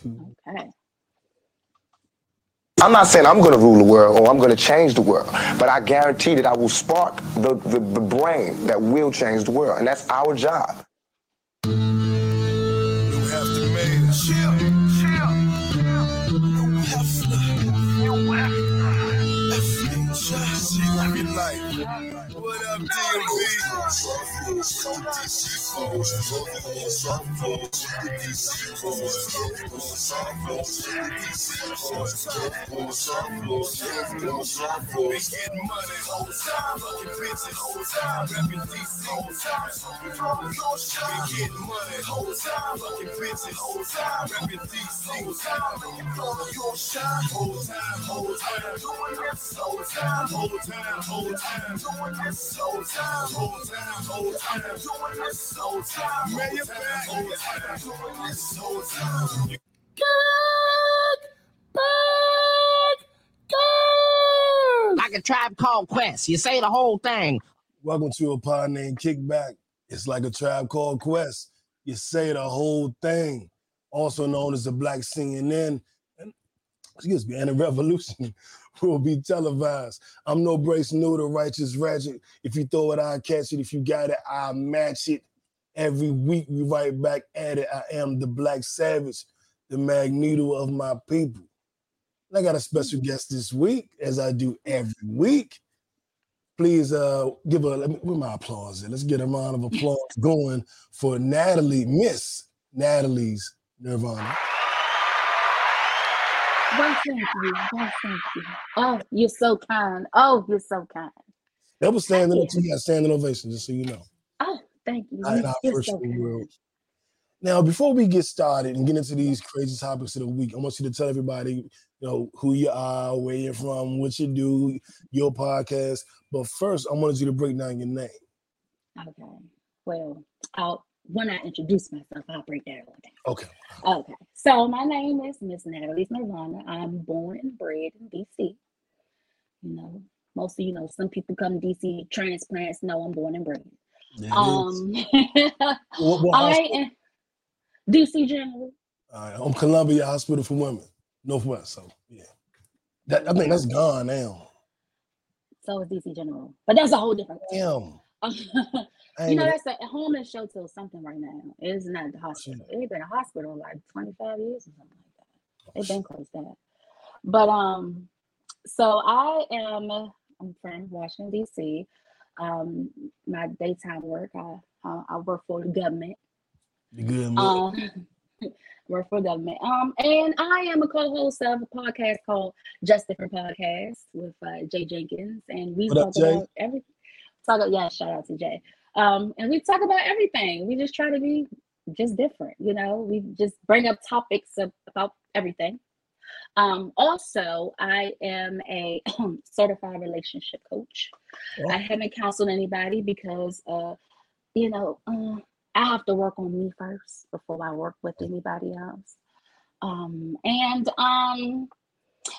two. Okay. I'm not saying I'm going to rule the world or I'm going to change the world, but I guarantee that I will spark the, the, the brain that will change the world. And that's our job. You have to foes, foes, whole time, whole time, whole time, time. Whole time, whole time, whole time, time. Whole time, whole time, doing this whole time, whole time, whole time, doing this whole time, whole time, whole time, doing this whole time. Man, you're back, doing this whole time. Like a tribe called Quest. You say the whole thing. Welcome to a pod named Kickback. It's like a tribe called Quest. You say the whole thing, also known as the Black CNN, and excuse me, and the Revolution will be televised. I'm No Brakes Nu, the righteous ratchet. If you throw it, I'll catch it. If you got it, I'll match it. Every week we write back at it. I am the Black Savage, the Magneto of my people. And I got a special guest this week, as I do every week. Please uh give a let me where my applause in. Let's get a round of applause going for Natalie, Miss Natalie's Nirvana. Well, thank you. Well, thank you. Oh, you're so kind. Oh, you're so kind. That was standing up to you got standing ovation, just so you know. Thank you. our You're so world. Now, before we get started and get into these crazy topics of the week, I want you to tell everybody, you know, who you are, where you're from, what you do, your podcast. But first, I wanted you to break down your name. Okay. Well, I'll when I introduce myself, I'll break that all down. Okay. Okay. So my name is Miss Natalie Nirvana. I'm born and bred in DC. You know, mostly, you know some people come to DC transplants. No, I'm born and bred. Um What- what I am DC General. All right, I'm Columbia Hospital for Women, Northwest. So yeah, that I think that's gone now. So is DC General. But that's a whole different Damn. You know, that's a home and show till something right now. It's not the hospital. It's been a hospital like 25 years or something like that. It's been close to that. But um, so I am I'm from Washington D.C. Um, my daytime work, I uh, I work for the government. You good. Um, work for government. Um, and I am a co-host of a podcast called Just Different Podcast with uh, Jay Jenkins, and we What up, talk Jay? about everything. Talk about, yeah, shout out to Jay. Um, and we talk about everything. We just try to be just different, you know. We just bring up topics of, about everything. Um, also, I am a certified relationship coach. Oh. I haven't counseled anybody because, uh, you know, uh, I have to work on me first before I work with anybody else. Um, and um,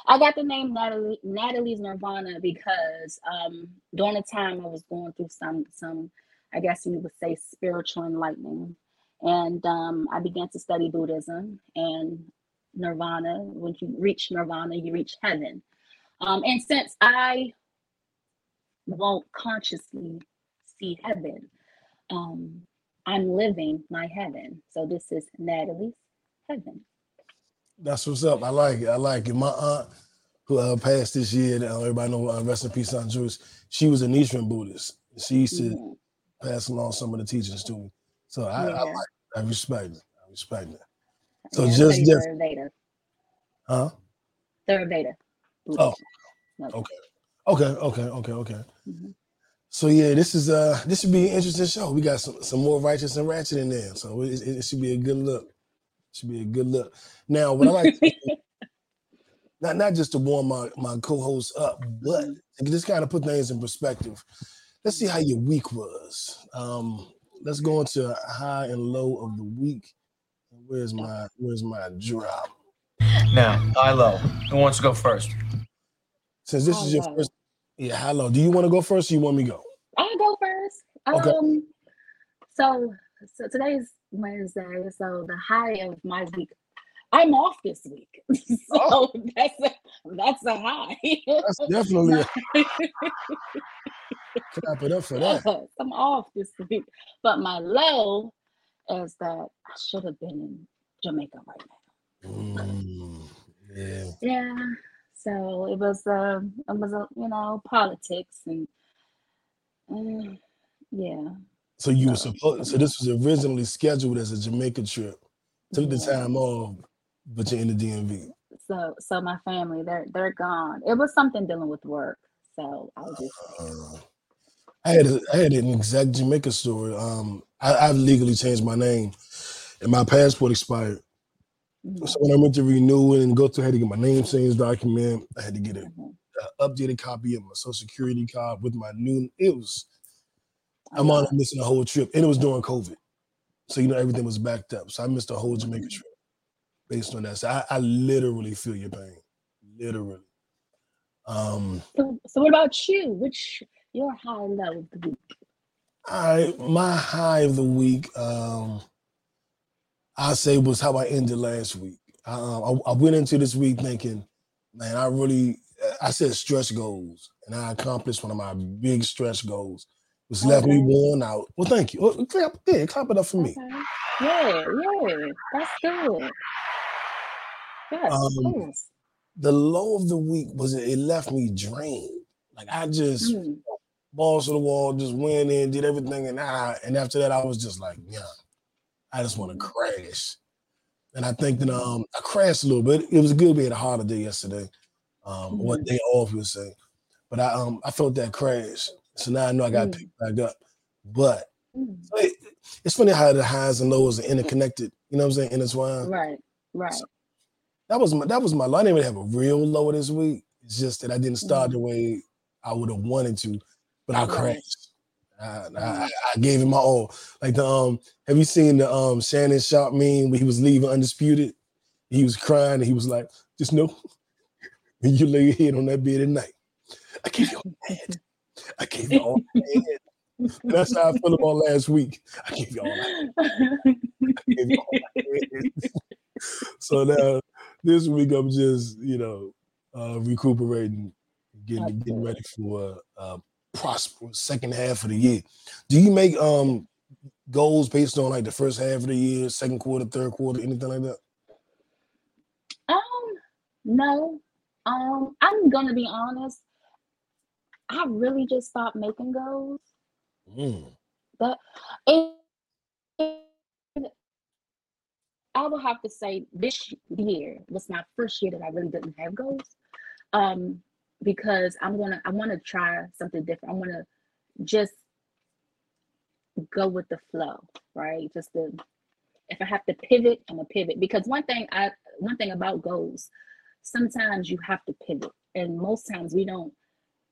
I got the name Natalie Natalie's Nirvana because um, during the time I was going through some some, I guess you would say spiritual enlightening, and um, I began to study Buddhism and Nirvana. When you reach Nirvana, you reach heaven. Um, and since I won't consciously see heaven, um, I'm living my heaven. So this is Natalie's heaven. That's what's up. I like it. I like it. My aunt, who uh, passed this year, uh, everybody know uh, rest in peace, Aunt Joyce. She was an Eastern Buddhist. She used to Mhm. pass along some of the teachings to me. So I, I like. I respect it. I respect it. So Yeah, just different, Theravada. huh? Theravada. Oh, Buddhism. okay, okay, okay, okay, okay. Mhm. So yeah, this is uh this should be an interesting show. We got some some more righteous and ratchet in there, so it, it, it should be a good look. It Should be a good look. Now, what I like not not just to warm my my co-host up, but to just kind of put things in perspective. Let's see how your week was. Um, let's go into high and low of the week. Where's my where's my drop? Now, high low. Who wants to go first? Since this is your High first, yeah, hello. Do you want to go first? Or you want me to go? I'll go first. Okay. Um, so so today's Wednesday. So the high of my week I'm off this week, so Oh. that's a that's a high. That's definitely a, clap it up for that. Yes, I'm off this week. But my low is that I should have been in Jamaica right now. Mm, yeah. Yeah. So it was um it was a you know politics and uh, yeah. So you were supposed. So this was originally scheduled as a Jamaica trip. Took the time off, but you're in the DMV. So so my family they're they're gone. It was something dealing with work. So I was just Uh, I had a, I had an exact Jamaica story. Um, I, I've legally changed my name, and my passport expired. mhm, So when I went to renew it and go through, I had to get my name change document. I had to get an mhm. updated copy of my social security card with my new. It was Oh, I'm on wow. missing a whole trip, and it was during COVID, so you know everything was backed up. So I missed a whole Jamaica Mhm. trip based on that. So I, I literally feel your pain, literally. Um, So, so what about you? Which your high and low of the week? I my high of the week, um, I say was how I ended last week. Um, I, I went into this week thinking, man, I really, I said stretch goals, and I accomplished one of my big stretch goals, which left me worn out. Well, thank you. Oh, clap, yeah, clap it up for me. Yeah, yeah, that's good. Yes, Um, please. The low of the week was it left me drained. Like I just Mm, balls to the wall, just went in, did everything, and I and after that I was just like, yeah, I just want to crash. And I think that um I crashed a little bit. It was good we had a holiday yesterday. Um one Mhm. day off, you say. But I um I felt that crash. So now I know I got to Mm. pick back up. But mm. it, it's funny how the highs and lows are interconnected, you know what I'm saying? Intertwined. Right, right. That was my that was my low. I didn't even have a real low this week. It's just that I didn't start Mhm. the way I would have wanted to, but I crashed. I, I. I gave him my all. Like the um, have you seen the um Shannon Sharpe meme when he was leaving undisputed? He was crying and he was like, just know when you lay your head on that bed at night, I gave you all my head. I gave you all my head. That's how I felt about last week. I gave you all my I gave you all my head. so now this week I'm just, you know, uh recuperating, getting getting ready for a prosperous second half of the year. Do you make um goals based on like the first half of the year, second quarter, third quarter, anything like that? Um, no. Um, I'm gonna be honest. I really just stopped making goals. Mm. That and I will have to say this year was my first year that I really didn't have goals. Um, because I'm gonna I want to try something different. I want to just go with the flow, right? Just the if I have to pivot, I'm a pivot. Because one thing I one thing about goals, sometimes you have to pivot, and most times we don't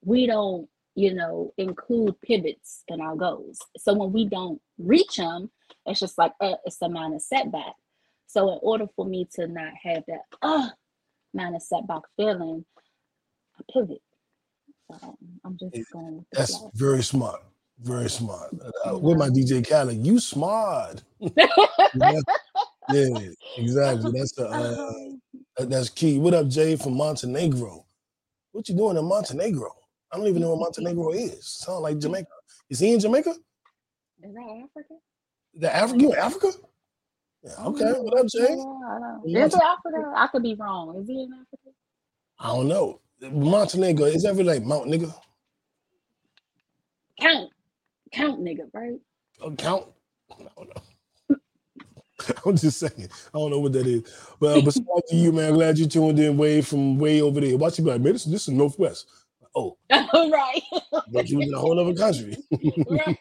we don't you know include pivots in our goals. So when we don't reach them, it's just like uh, it's a minor setback. So in order for me to not have that uh minor setback feeling, I pivot. So I'm just going That's flow. very smart. Very smart. Uh, with my DJ Khaled, you smart. Yeah, exactly. That's the uh, that's key. What up, Jay from Montenegro? What you doing in Montenegro? I don't even know what Montenegro is. Sound like Jamaica. Is he in Jamaica? Is that Africa? The Africa? You in Africa? Yeah, okay. What up, Jay? Yeah, I don't- Yeah, Is it Africa? I could be wrong. Is he in Africa? I don't know. Montenegro is that really like Mount Nigga? Count, count, nigga, right? Oh, count? I don't know. I'm just saying. I don't know what that is. But uh, but shout to you, man. Glad you tuned in way from way over there. Watch you be like, man, this, this is Northwest. Oh, right, but you was in a whole other country. right.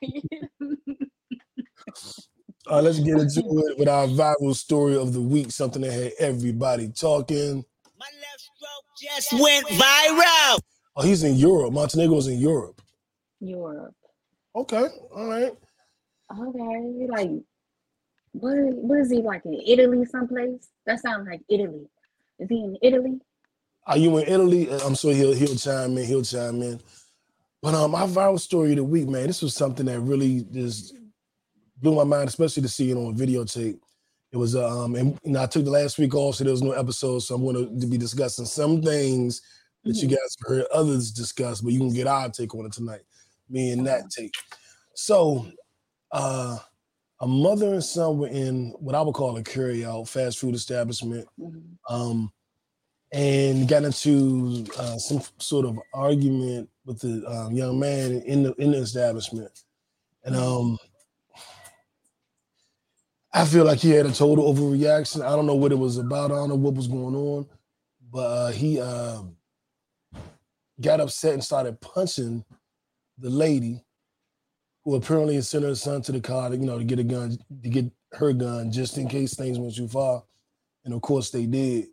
Uh, let's get into it with our viral story of the week, something that had everybody talking. My left stroke just went viral. Oh, he's in Europe. Montenegro's in Europe. Europe. Okay, all right. Okay, like what? What is he like in Italy, someplace? That sounds like Italy. Is he in Italy? Are you in Italy? Uh, I'm sure he'll he'll chime in. He'll chime in. But um, my viral story of the week, man, this was something that really just blew my mind, especially to see it on videotape. It was um, and you know, I took the last week off, so there was no episode. So I'm going to be discussing some things that you Mhm. guys heard others discuss, but you can get our take on it tonight. Me and that take. So, uh, a mother and son were in what I would call a carry-out fast food establishment, Mhm. um, and got into uh, some sort of argument with the um, young man in the in the establishment, and um, I feel like he had a total overreaction. I don't know what it was about. I don't know what was going on, but uh, he um, got upset and started punching the lady, who apparently had sent her son to the car, to, you know, to get a gun, to get her gun, just in case things went too far. And of course, they did.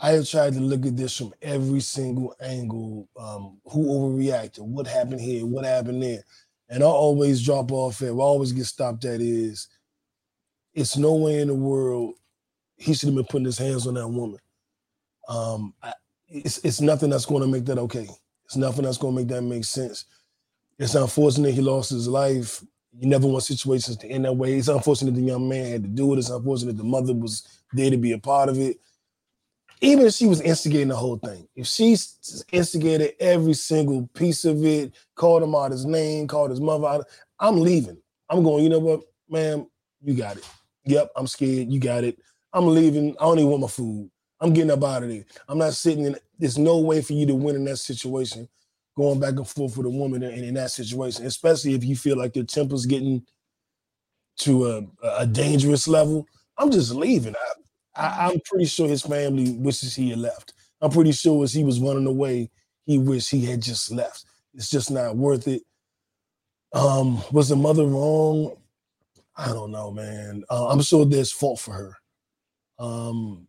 I have tried to look at this from every single angle. Um, who overreacted? What happened here? What happened there? And I always drop off at, I always get stopped at is, it's no way in the world he should have been putting his hands on that woman. Um, I, it's it's nothing that's going to make that okay. It's nothing that's going to make that make sense. It's unfortunate he lost his life. You never want situations to end that way. It's unfortunate the young man had to do it. It's unfortunate the mother was there to be a part of it. Even if she was instigating the whole thing, if she instigated every single piece of it, called him out his name, called his mother out, I'm leaving. I'm going, you know what, ma'am, you got it. Yep, I'm scared. You got it. I'm leaving. I don't even want my food. I'm getting up out of there. I'm not sitting in. There's no way for you to win in that situation, going back and forth with a woman in, in that situation, especially if you feel like your temper's getting to a, a dangerous level. I'm just leaving. I, I, I'm pretty sure his family wishes he had left. I'm pretty sure as he was running away, he wished he had just left. It's just not worth it. Um, was the mother wrong? I don't know, man. Uh, I'm sure there's fault for her. Um,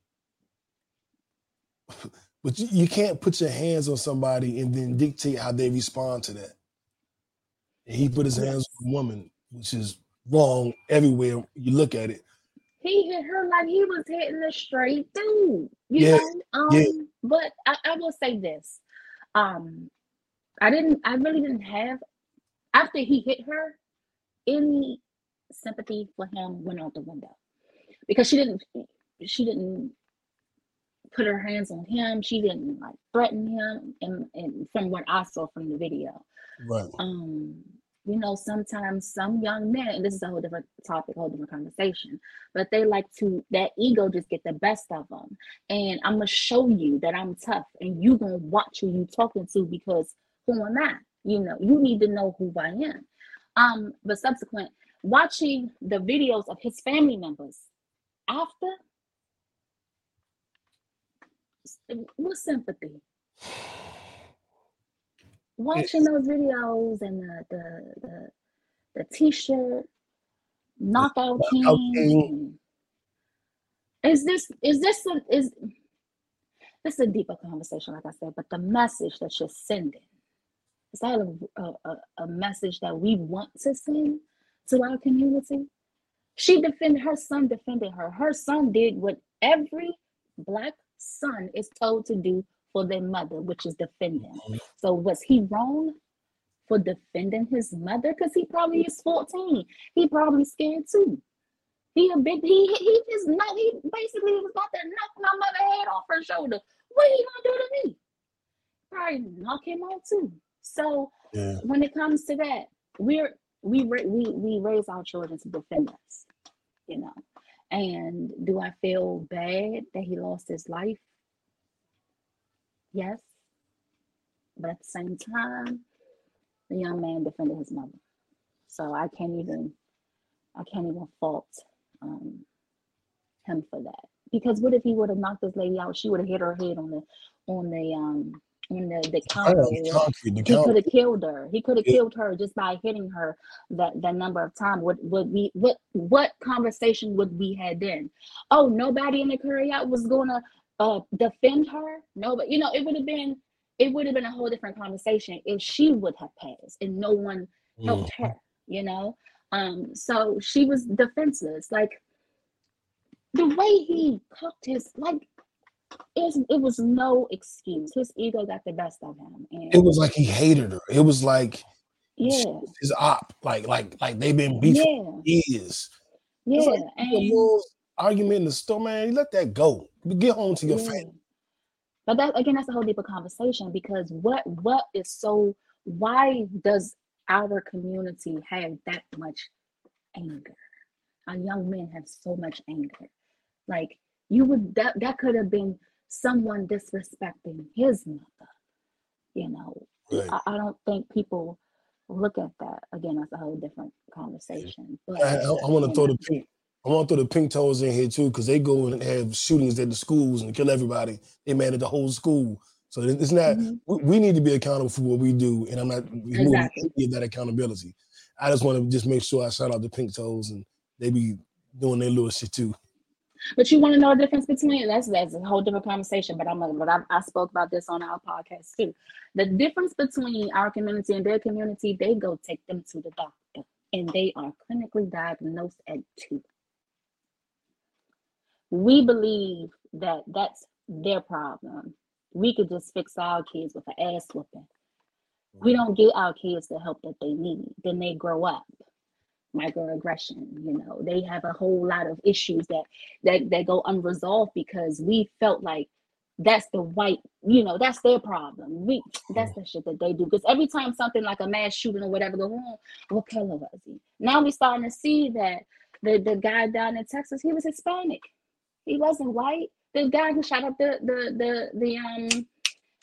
but you, you can't put your hands on somebody and then dictate how they respond to that. And he put his hands on a woman, which is wrong everywhere you look at it. He hit her like he was hitting a straight dude. You Yeah, know? Um, yeah. but I, I will say this. Um, I didn't I really didn't have after he hit her, any sympathy for him went out the window. Because she didn't she didn't put her hands on him. She didn't like threaten him and, and from what I saw from the video Right. um you know sometimes some young men and this is a whole different topic a whole different conversation but they like to that ego just get the best of them and i'm gonna show you that i'm tough and you gonna watch who you talking to because who am i you know you need to know who i am um but subsequent watching the videos of his family members after what sympathy? Watching those videos and the the the, the t-shirt knockout king, and- is this is this a, is this is a deeper conversation like i said but the message that you're sending is that a, a- a message that we want to send to our community she defended her son defended her her son did what every black son is told to do for their mother which is defend them mm-hmm. so was he wrong for defending his mother? Because he probably is 14. He probably scared too. He a big he he just no he basically was about to knock my mother head off her shoulder. What he gonna do to me? Probably knock him out too. So Yeah. when it comes to that, we're we we we raise our children to defend us, you know. And do I feel bad that he lost his life? Yes. But at the same time, the young man defended his mother. So I can't even I can't even fault um, him for that. Because what if he would have knocked this lady out? She would have hit her head on the on the um on the, the counter. Oh, concrete, the He could have killed her. He could have Yeah. killed her just by hitting her that that number of times. Would would we what what conversation would we had then? Oh, nobody in the carry out was gonna uh defend her. No, but you know, it would have been it would have been a whole different conversation if she would have passed and no one helped Mhm. her, you know. Um, so she was defenseless. Like the way he cooked his like it, it was no excuse. His ego got the best of him. And It was like he hated her. It was like yeah, his op. Like like like they've been beefing yeah, years. Yeah. like, And argument in the store, man, you let that go. Get home to your Yeah. family. But that again, that's a whole deeper conversation because what what is so why does our community have that much anger? Our young men have so much anger. Like you would that that could have been someone disrespecting his mother. You know, Right. I, I don't think people look at that. Again, that's a whole different conversation. But I, want to throw know, the pink. I want to throw the pink toes in here too, because they go and have shootings at the schools and kill everybody. They mad at the whole school. So it's not. Mhm. We, we need to be accountable for what we do, and I'm not removing Exactly. any of that accountability. I just want to just make sure I shout out the pink toes and they be doing their little shit too. But you want to know the difference between that's that's a whole different conversation. But I'm gonna, but I, I spoke about this on our podcast too. The difference between our community and their community, they go take them to the doctor, and they are clinically diagnosed at two. We believe that that's their problem. We could just fix our kids with an ass whooping. We don't give our kids the help that they need. Then they grow up microaggression you know they have a whole lot of issues that that that go unresolved because we felt like that's the white you know that's their problem. We that's the shit that they do. Because every time something like a mass shooting or whatever go on what color was he now we starting to see that the the guy down in texas he was hispanic. He wasn't white. The guy who shot up the the the the um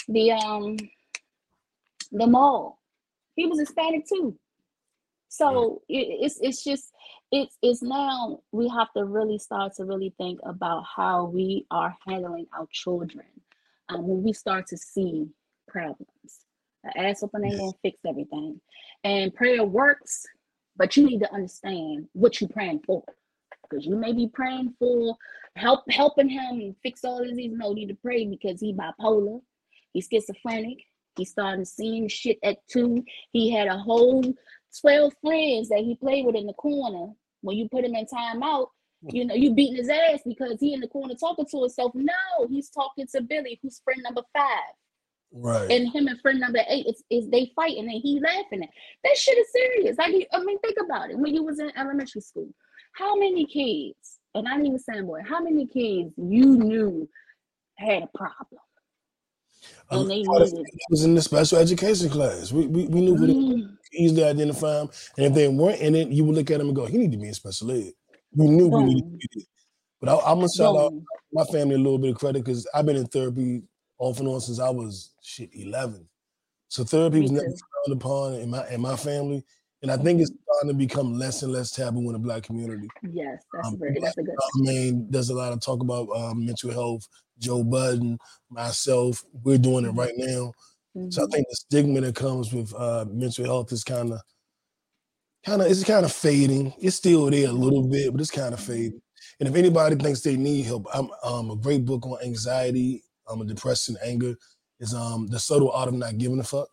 the um the mall he was hispanic too so it, it's it's just it's it's now we have to really start to really think about how we are handling our children um, when we start to see problems. An ass open ain't gonna fix everything, and prayer works, but you need to understand what you're praying for, because you may be praying for help helping him fix all of these. No, need to pray because he bipolar, he's schizophrenic. He started seeing shit at two. He had a whole 12 friends that he played with in the corner. When you put him in timeout, you know, you beating his ass because he in the corner talking to himself. No, he's talking to Billy, who's friend number five. Right. And him and friend number eight is, is they fighting and he laughing at. That shit is serious. Like I mean, think about it. When you was in elementary school, how many kids, and I didn't even saying boy, how many kids you knew had a problem? And they was in the special education class. We we, we knew Mm, easily identify them. And if they weren't in it, you would look at them and go, he need to be in special ed. We knew we needed to be. But I, I'm gonna shout out my family a little bit of credit because I've been in therapy off and on since I was shit 11. So therapy Me was never frowned upon in my in my family, and I think it's starting to become less and less taboo in the black community. Yes, that's Um, very that's a good Main does a lot of talk about um, mental health. Joe Budden, myself, we're doing it right now. So I Mhm. think the stigma that comes with uh, mental health is kind of, kind of, it's kind of fading. It's still there a little bit, but it's kind of fading. And if anybody thinks they need help, I'm um, a great book on anxiety, um, depression, anger is um, the subtle art of not giving a fuck.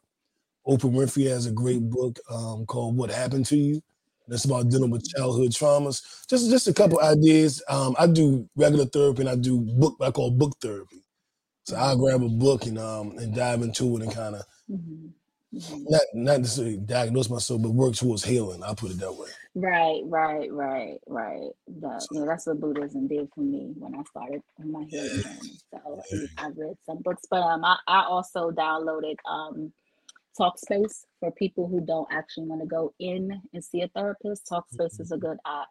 Oprah Winfrey has a great book um, called "What Happened to You." That's about dealing with childhood traumas. Just just a couple ideas. Um, I do regular therapy and I do book I call book therapy. So I grab a book and um and dive into it and kind of Mhm. Mhm. not not necessarily diagnose myself, but work towards healing. I'll put it that way. Right, right, right, right. So, you know, that's what Buddhism did for me when I started my yeah, healing journey. So yeah. I read some books, but um, I, I also downloaded um Talkspace for people who don't actually want to go in and see a therapist. Talkspace is a good app.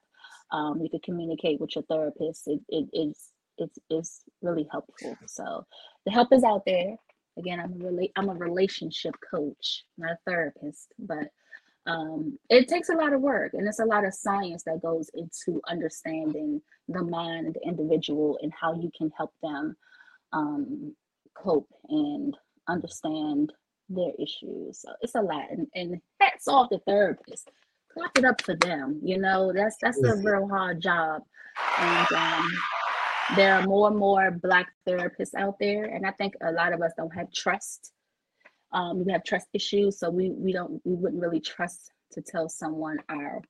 Um, you can communicate with your therapist. It, it it's it's it's really helpful. So the help is out there. Again, I'm a rela- I'm a relationship coach, not a therapist, but um, it takes a lot of work and it's a lot of science that goes into understanding the mind of the individual and how you can help them um, cope and understand their issues. So it's a lot, and, and hats off the therapist. Clap it up for them. You know, that's that's a real hard job, and um, there are more and more Black therapists out there, and I think a lot of us don't have trust. Um, we have trust issues, so we we don't we wouldn't really trust to tell someone our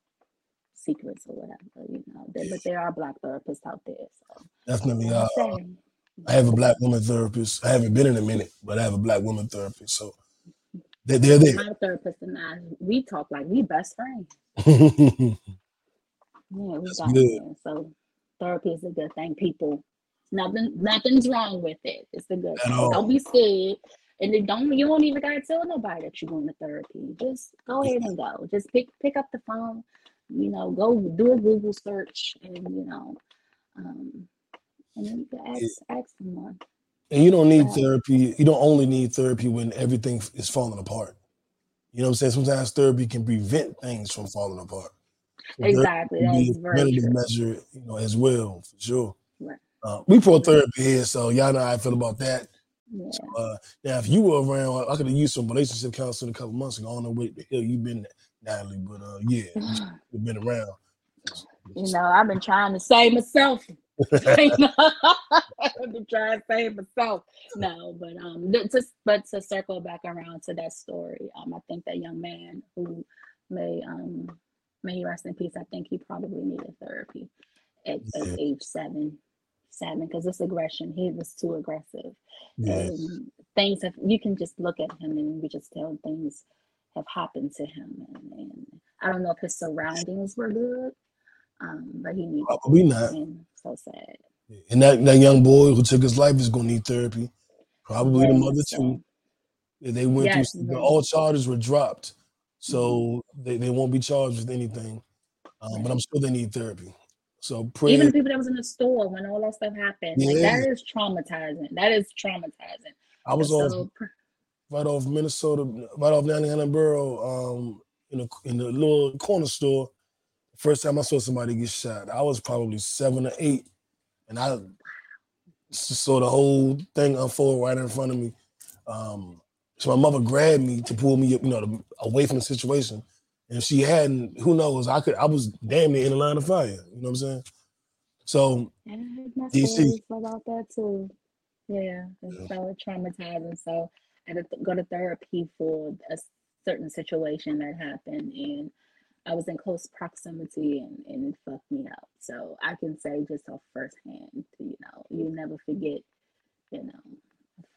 secrets or whatever, you know. There- But there are Black therapists out there. So Definitely. Uh, I have a black woman therapist. I haven't been in a minute, but I have a black woman therapist. So they're, they're there. my therapist and I, we talk like we best friends. Yeah, we That's got good. So therapy is a good thing. People, nothing, nothing's wrong with it. It's a good At thing. all. Don't be scared. And then don't you don't even gotta tell nobody that you're going to therapy. Just go ahead and go. Just pick pick up the phone, you know, go do a Google search and you know, um, and then you can ask ask someone. And you don't need therapy. You don't only need therapy when everything is falling apart. You know what I'm saying? Sometimes therapy can prevent things from falling apart. So Exactly. can That be is a very true. measure, you know, as well, for sure. Right. Uh, we pro therapy here, so y'all know how I feel about that. Yeah. Uh, now, if you were around, I could have used some relationship counseling a couple months ago. I don't know what the hell you've been, Natalie, but uh, yeah, you've been around. You know, I've been trying to save myself. You know, I've been trying to save myself. No, but um, to, but to circle back around to that story, um, I think that young man who may um may he rest in peace. I think he probably needed therapy at, Yeah. at age seven, seven, because this aggression, he was too aggressive. Yeah, And things have you can just look at him and we just tell things have happened to him, and, and I don't know if his surroundings were good, um, but he needed probably not. and so sad. And that, that young boy who took his life is going to need therapy. Probably the mother too. They went Yes, through very all charges were dropped, so they, they won't be charged with anything. Um, but I'm sure they need therapy. So pray. Even the people that was in the store when all that stuff happened, like Yeah. that is traumatizing. That is traumatizing. I was so, off right off Minnesota, right off 99 Borough, um, in a in the little corner store. First time I saw somebody get shot, I was probably seven or eight, and I saw the whole thing unfold right in front of me. Um, so my mother grabbed me to pull me, you know, to, away from the situation. And if she hadn't, who knows? I could, I was damn near in the line of fire. You know what I'm saying? So And I heard my DC. about that too. Yeah, it's so traumatizing. So I had to go to therapy for a certain situation that happened, and I was in close proximity, and, and it fucked me up. So I can say just off firsthand, you know, you never forget, you know,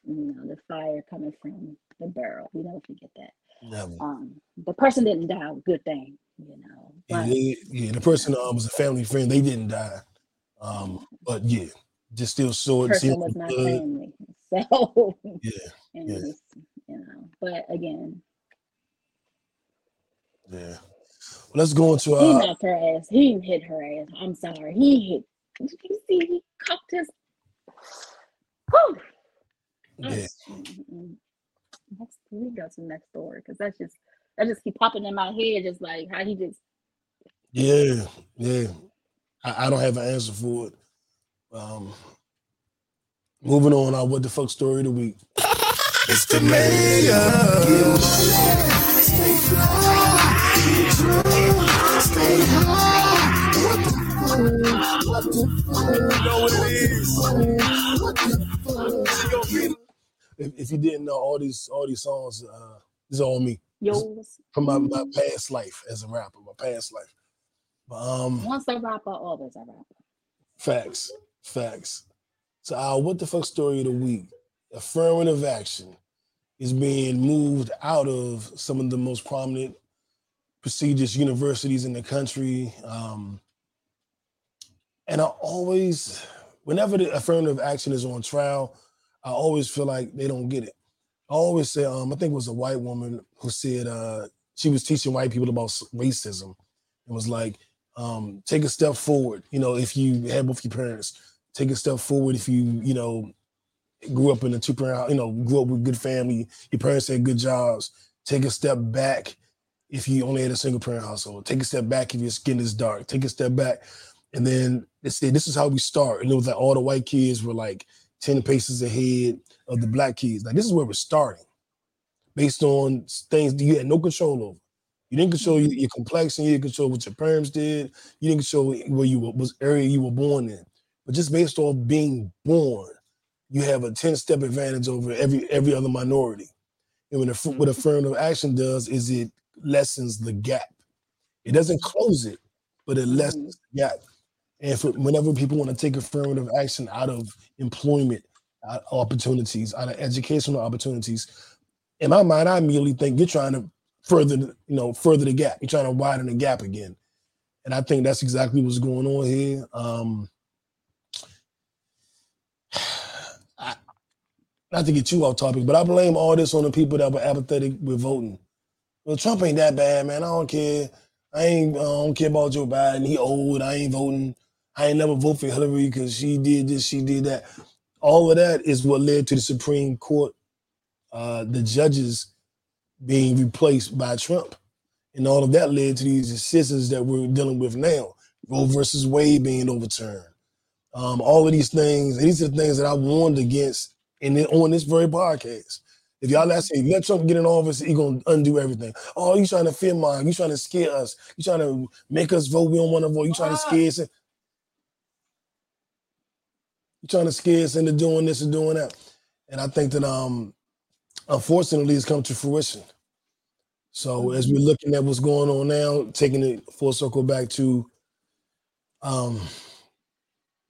you know the fire coming from the barrel. You never forget that. never. Um, the person didn't die. Good thing, you know. Yeah, But they- yeah, the person um, was a family friend. They didn't die. Um, but yeah, just still saw it. person was my blood. family. So Yeah, yeah. was, you know, but again, yeah. Well, let's go into he uh, knocked her ass. He hit her ass. I'm sorry. He hit. Did you see? He cocked his. Whew. yeah. Next, we go to next story because that's just that just keep popping in my head, just like how he just. yeah, yeah. I, I don't have an answer for it. Um, moving on, our what the fuck story of the week. It's the mayor. You know what it is. If, if you didn't know, all these all these songs, uh, is all me Yours. from my, my past life as a rapper, my past life. Um, Once a rapper, always a rapper. Facts, facts. So our what the fuck story of the week? Affirmative action is being moved out of some of the most prominent, prestigious universities in the country. Um, and I always, whenever the affirmative action is on trial, I always feel like they don't get it. I always say, um, I think it was a white woman who said uh, she was teaching white people about racism. It was like, um, take a step forward. You know, if you had both your parents, take a step forward. If you, you know, grew up in a two parent, you know, grew up with good family, your parents had good jobs. Take a step back if you only had a single parent household. Take a step back if your skin is dark. Take a step back, and then they said this is how we start. And it was like all the white kids were like ten paces ahead of the black kids. Like this is where we're starting, based on things that you had no control over. You didn't control your, your complexion. You didn't control what your parents did. You didn't control where you were, was area you were born in. But just based on being born, you have a 10 step advantage over every every other minority. And when a, what affirmative action does is it lessens the gap. It doesn't close it, but it lessens mm-hmm. the gap. And whenever people want to take affirmative action out of employment opportunities, out of educational opportunities, in my mind, I immediately think you're trying to further, you know, further the gap. You're trying to widen the gap again. And I think that's exactly what's going on here. Um, I, not to get too off topic, but I blame all this on the people that were apathetic with voting. Well, Trump ain't that bad, man. I don't care. I ain't. I don't care about Joe Biden. He old. I ain't voting. I ain't never vote for Hillary because she did this, she did that. All of that is what led to the Supreme Court, uh, the judges being replaced by Trump, and all of that led to these decisions that we're dealing with now. Roe versus Wade being overturned. Um, all of these things. These are the things that I warned against in the, on this very podcast. If y'all ask me, let Trump get in office, he gonna undo everything. Oh, you trying to fear mine? You trying to scare us? You trying to make us vote? We don't want to vote. You trying to scare us? Trying to scare us into doing this and doing that? And I think that um, unfortunately, it's come to fruition. So as we're looking at what's going on now, taking it full circle back to um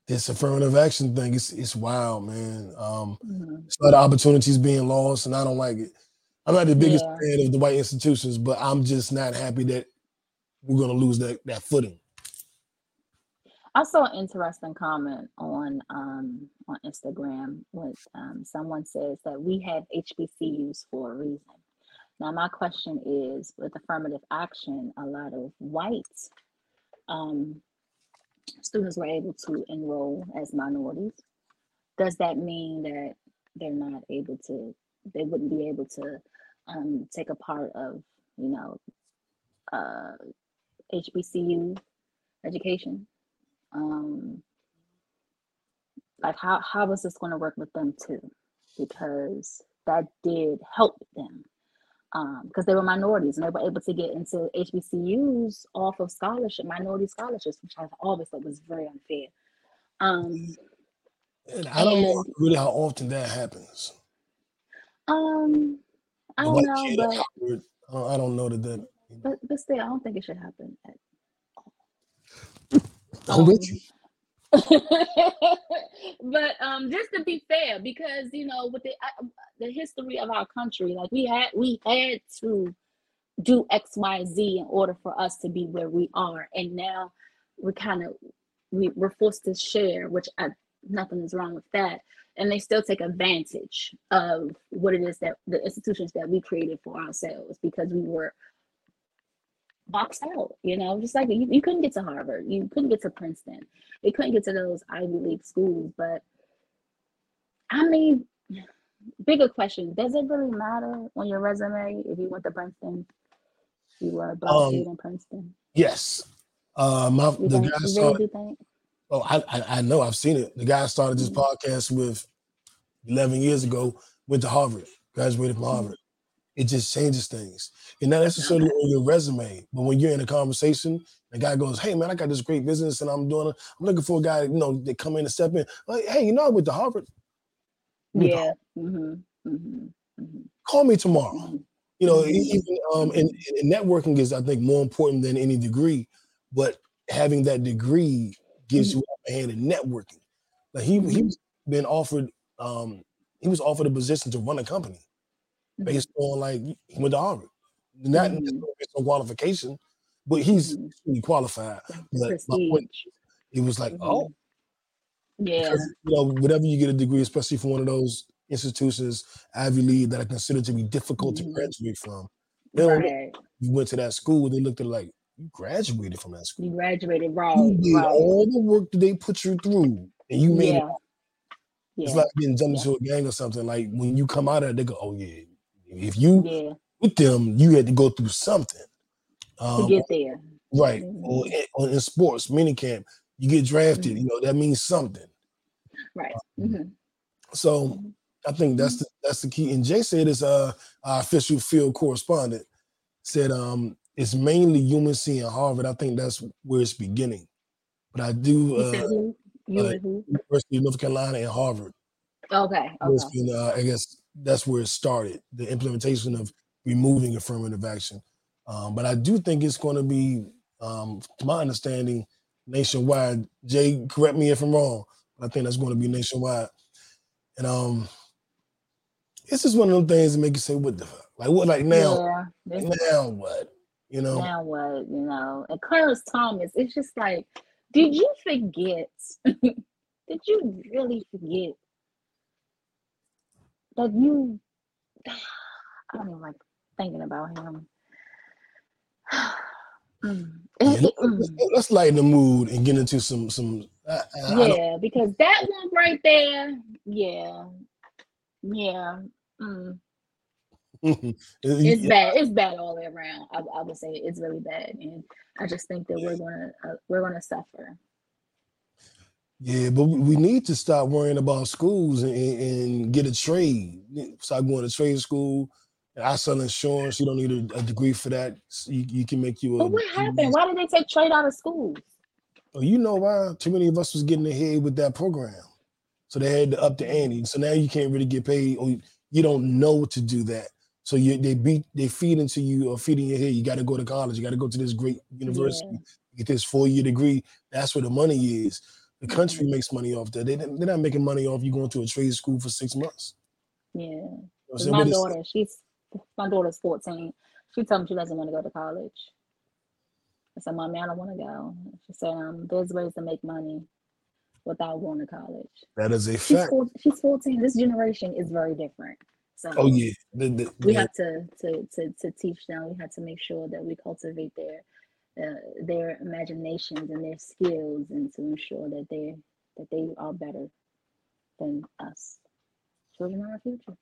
this affirmative action thing, it's it's wild, man. Um, Mhm. it's a lot of opportunities being lost, and I don't like it. I'm not the biggest Yeah. fan of the white institutions, but I'm just not happy that we're gonna lose that that footing. I saw an interesting comment on um, on Instagram when um, someone says that we have HBCUs for a reason. Now, my question is, with affirmative action, a lot of white um, students were able to enroll as minorities. Does that mean that they're not able to? They wouldn't be able to um, take a part of, you know, uh, HBCU education? Um like how how is this going to work with them too because that did help them um because they were minorities and they were able to get into hbcus off of scholarship minority scholarships which i've always thought was very unfair um And I don't know really how often that happens. um i don't know but I don't know that that. but but still i don't think it should happen I'm with you. but um just to be fair because you know with the uh, the history of our country like we had we had to do x y z in order for us to be where we are. And now we're kind of we, we're forced to share which I, nothing is wrong with that. And they still take advantage of what it is that the institutions that we created for ourselves because we were boxed out you know just like you, you couldn't get to harvard you couldn't get to princeton they couldn't get to those ivy league schools but i mean bigger question does it really matter on your resume if you went to princeton you were a black Um, kid in princeton Yes. Uh, my you, the guy you really started. Oh, I, I I know. I've seen it. The guy started this Mhm. podcast with 11 years ago. Went to Harvard. Graduated from Mhm. Harvard. It just changes things. And not necessarily on your resume, but when you're in a conversation, the guy goes, "Hey man, I got this great business, and I'm doing. it. I'm looking for a guy, you know, that come in and step in. Like, hey, you know, I went to Harvard. Went to yeah mm-hmm, mm-hmm, mm-hmm, Call me tomorrow. mm-hmm. You know, Mhm. e- even um, and, and networking is, I think, more important than any degree. But having that degree gives you a hand in networking. Like he he's been offered, um, he was offered a position to run a company based on like he went to Harvard, not Mhm. based on qualification, but he's Mhm. qualified. But my point, he was like, Mhm. oh, yeah because, you know, whenever you get a degree, especially from one of those institutions, Ivy League, that are considered to be difficult to Mhm. graduate from, right you went to that school, they looked at it like you graduated from that school. you graduated right You did right all the work that they put you through, and you made it. yeah It's yeah like getting jumped into a gang or something. Like when you come out of it, they go, "Oh yeah, if you yeah with them, you had to go through something." to Um, get there right. Mhm. Or in, or in sports, minicamp, you get drafted. Mhm. You know that means something. right Um, hmm So Mhm. I think that's the that's the key. And Jay said, "Is uh, our official field correspondent said um, it's mainly UNC and Harvard. I think that's where it's beginning. But I do uh, said who you uh, University of North Carolina and Harvard. okay okay been, uh, I guess that's where it started, the implementation of removing affirmative action. Um, but I do think it's going to be, um, to my understanding, nationwide. Jay, correct me if I'm wrong, but I think that's going to be nationwide. And um, it's just one of them things that make you say, "What the fuck?" Like what? Like now? yeah Like, now what? You know? now what you know and clarence thomas it's just like did you forget did you really forget that you I don't even like thinking about him. Mm. Yeah, let's, let's lighten the mood and get into some some. I, I, I Yeah, because that one right there, yeah, yeah, mm, it's bad. It's bad all the way around. I, I would say it's really bad, and I just think that we're gonna uh, we're gonna suffer. Yeah, but we need to stop worrying about schools and, and, get a trade. Start going to trade school. I sell insurance. You don't need a, a degree for that. You, you can make you a. But what happened? Why did they take trade out of schools? Oh, you know why? Too many of us was getting ahead with that program, so they had to up the ante. So now you can't really get paid, or you don't know to do that. So you they beat they feed into you or feeding your head. You got to go to college. You got to go to this great university, get this four year degree. That's where the money is. The country makes money off that. They they're not making money off you going to a trade school for six months. Yeah, You know what I'm 'cause saying? my daughter, she's my daughter's fourteen. She told me she doesn't want to go to college. I said, "Mommy, I don't want to go." She said, um, "There's ways to make money without going to college." that is a She's fact. four, she's fourteen. This generation is very different. So Oh yeah, The- the- we the- have to, to to to teach them. We have to make sure that we cultivate their uh, their imaginations and their skills, and to ensure that they that they are better than us. Children are our future.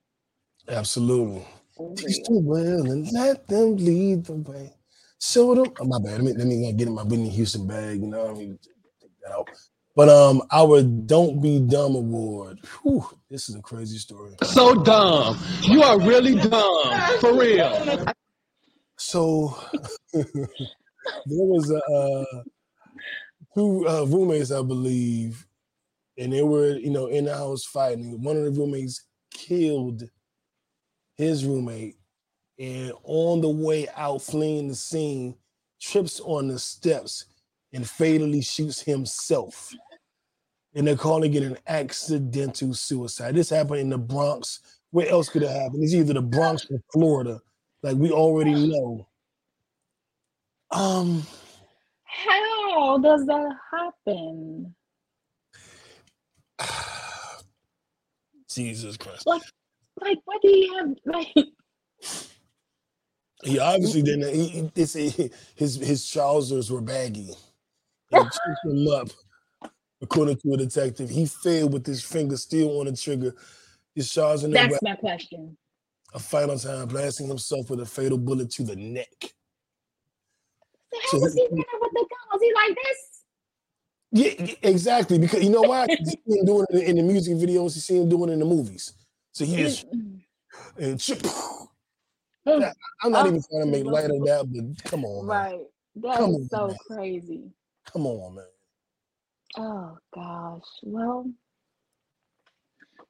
absolutely. For Teach them well and let them lead the way. Show them. Oh, my bad. Let me let me get in my Whitney Houston bag. You know, I mean, take that out. But um, our "Don't Be Dumb" award. Whew, this is a crazy story. So dumb. You are really dumb. For real. So there was uh, two uh, roommates, I believe, and they were, you know, in the house fighting. One of the roommates killed his roommate, and on the way out, fleeing the scene, trips on the steps and fatally shoots himself. And they're calling it an accidental suicide. This happened in the Bronx. Where else could it happen? It's either the Bronx or Florida. Like we already know. Um, How does that happen? Jesus Christ. Like, like what do you have? Like, He obviously didn't. He, he, his his trousers were baggy. And tripped him up, according to a detective. He failed with his finger still on the trigger. His trousers in that's my question. a final time, blasting himself with a fatal bullet to the neck. So So how was he- running with the gun? Was he like this? Yeah, exactly. Because you know why? You see him doing it in the music videos. You see him doing it in the movies. So he just and chip. I'm not even trying to make light of that, but come on, man. Right. That Come is on, so man. crazy. Come on, man. Oh gosh. Well,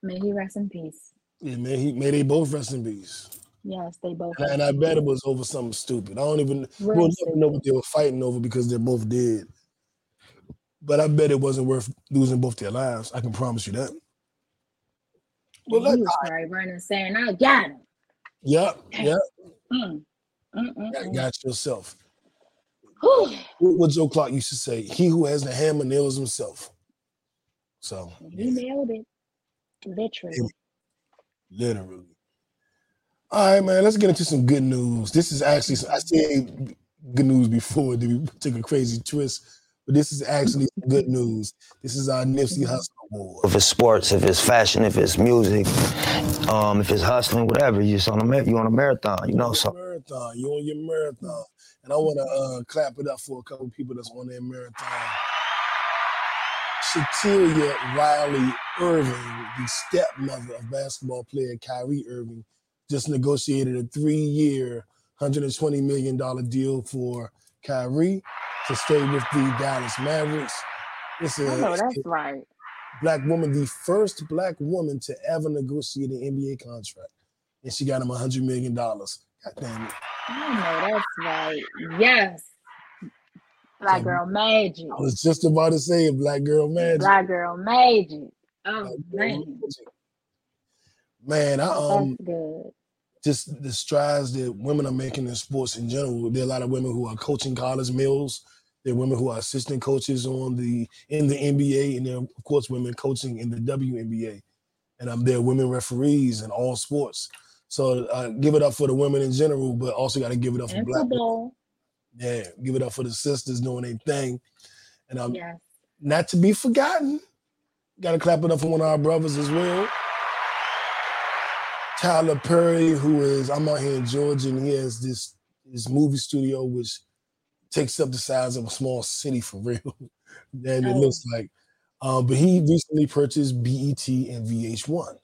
may he rest in peace. Yeah, man. He may they both rest in peace. Yes, they both. And, I- and I bet it was over something stupid. I don't even Real we'll never know what they were fighting over because they're both dead. But I bet it wasn't worth losing both their lives. I can promise you that. Well, he let, was probably running saying, "I got him." yep, yep. Mm, Got, got yourself. Whew. What, what Joe Clark used to say: "He who has the hammer nails himself." So, He nailed it. Literally. literally. All right, man. Let's get into some good news. This is actually I said good news before. Then we took a crazy twist, but this is actually good news. This is our Nipsey Hussle Award. If it's sports, if it's fashion, if it's music, um, if it's hustling, whatever, you just on a you on a marathon, you know. So marathon. You on your marathon, and I want to uh, clap it up for a couple people that's on their marathon. Shetellia Riley Irving, the stepmother of basketball player Kyrie Irving, just negotiated a three-year, $120 million deal for Kyrie to stay with the Dallas Mavericks. It's I know oh, a that's right. black woman, the first black woman to ever negotiate an NBA contract, and she got him $100 million. God damn it. I know that's right. Yes. Black So- girl magic. I was just about to say black girl magic. Black girl magic. Oh Black man, magic. Man, I um just the strides that women are making in sports in general. There are a lot of women who are coaching college mills. There are women who are assistant coaches on the in the NBA, and there are, of course women coaching in the WNBA. and um, there are women referees in all sports. So uh, give it up for the women in general, but also got to give it up for And black. women. Yeah, give it up for the sisters doing their thing, and um, Yes. not to be forgotten. Got to clap it up for one of our brothers as well. Tyler Perry, who is I'm out here in Georgia, and he has this this movie studio which takes up the size of a small city for real. It Oh. looks like. Um, but he recently purchased BET and VH1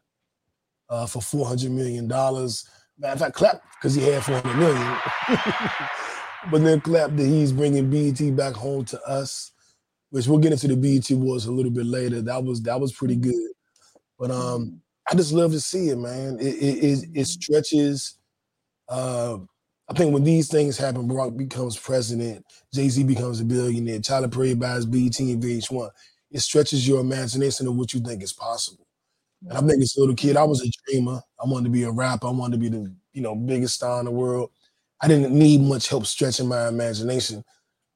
uh, for four hundred million dollars. Matter of fact, clap because he had four hundred million. but then clap that he's bringing BET back home to us, which we'll get into the BET wars a little bit later. That was that was pretty good. But um, I just love to see it, man. It it, it, it stretches. Uh, I think when these things happen, Barack becomes president, Jay Z becomes a billionaire, Tyler Perry buys BET and VH1. It stretches your imagination of what you think is possible. And I think as a little kid, I was a dreamer. I wanted to be a rapper. I wanted to be the you know biggest star in the world. I didn't need much help stretching my imagination,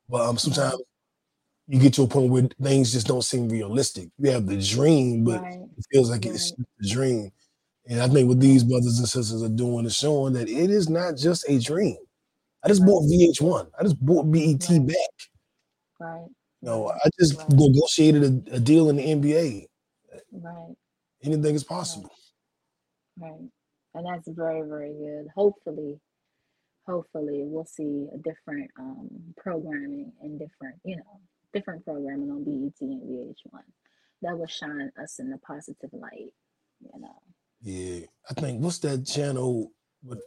but um, sometimes you get to a point where things just don't seem realistic. You have the dream, but Right. it feels like it's just a dream. And I think what these brothers and sisters are doing is showing that it is not just a dream. I just bought VH1. I just bought BET Right. back. Right. You know, I just Right. negotiated a, a deal in the NBA. Right. Anything is possible. Right. And that's very, very good. Hopefully, hopefully we'll see a different um programming and different, you know, different programming on BET and VH1 that will shine us in a positive light, you know. Yeah, I think what's that channel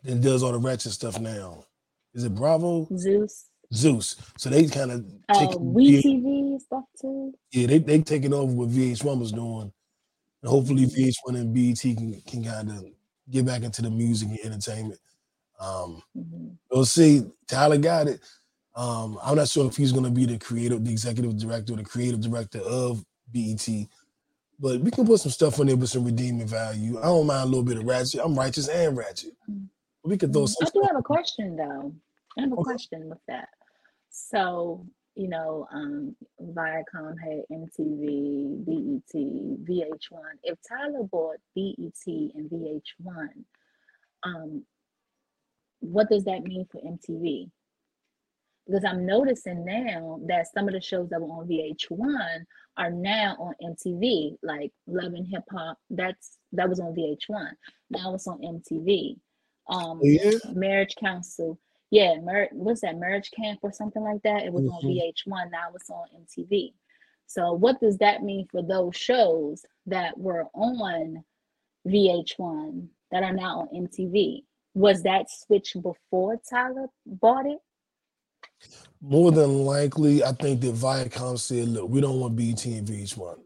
that does all the ratchet stuff now? Is it Bravo? Zeus, Zeus. So they kind of uh, WeTV stuff too. yeah, they they taking over what VH1 was doing, and hopefully VH1 and BET can can kind of get back into the music and entertainment. Um, hmm we'll see. Tyler got it. Um, I'm not sure if he's going to be the creative, the executive director, or the creative director of BET, but we can put some stuff on there with some redeeming value. I don't mind a little bit of ratchet. I'm righteous and ratchet. Mm. We could throw Mhm. some I do have a question though. I have a Okay. question with that. So, you know, um, Viacom had MTV, BET, VH1. If Tyler bought BET and VH1, um, what does that mean for MTV? Because I'm noticing now that some of the shows that were on VH1 are now on MTV, like Love and Hip Hop. That's that was on VH1. Now it's on MTV. Um, Oh, yeah? Marriage Council. Yeah, mar- what's that? Marriage Camp or something like that. It was on Mhm. VH1. Now it's on MTV. So what does that mean for those shows that were on VH1 that are now on MTV? Was that switch before Tyler bought it? More than likely, I think that Viacom said, "Look, we don't want BET and VH1.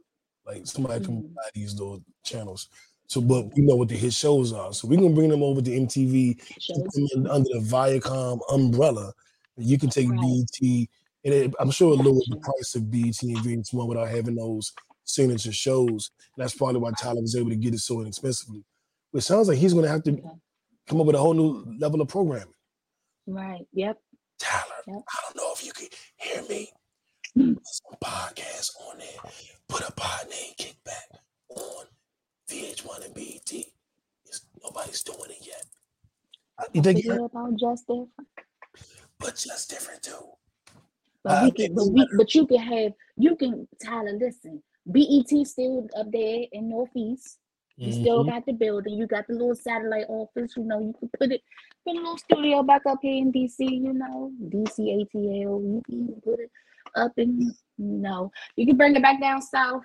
Like somebody can Mhm. buy these little channels." So, but we know what the hit shows are, so we're gonna bring them over to MTV keep Shows. them in- under the Viacom umbrella. You can take Right. BET, and it, I'm sure it lowered the price of BET and VH1 without having those signature shows. And that's probably why Tyler was able to get it so inexpensively. But it sounds like he's going to have to come up with a whole new level of programming. Right. Yep. Tyler, Yep. I don't know if you can hear me. Mm. Put some podcasts on there. Put a pod name kickback on VH1 and BET. It's, nobody's doing it yet. Uh, You think? Forget about just different. But just different too. But I we can, but we, but you can have, you can, Tyler. Listen, BET still up there in Northeast. You still Mhm. got the building. You got the little satellite office. You know, you can put it, put a little studio back up here in DC. You know, DC ATL. You can even put it up in, you know, you can bring it back down south.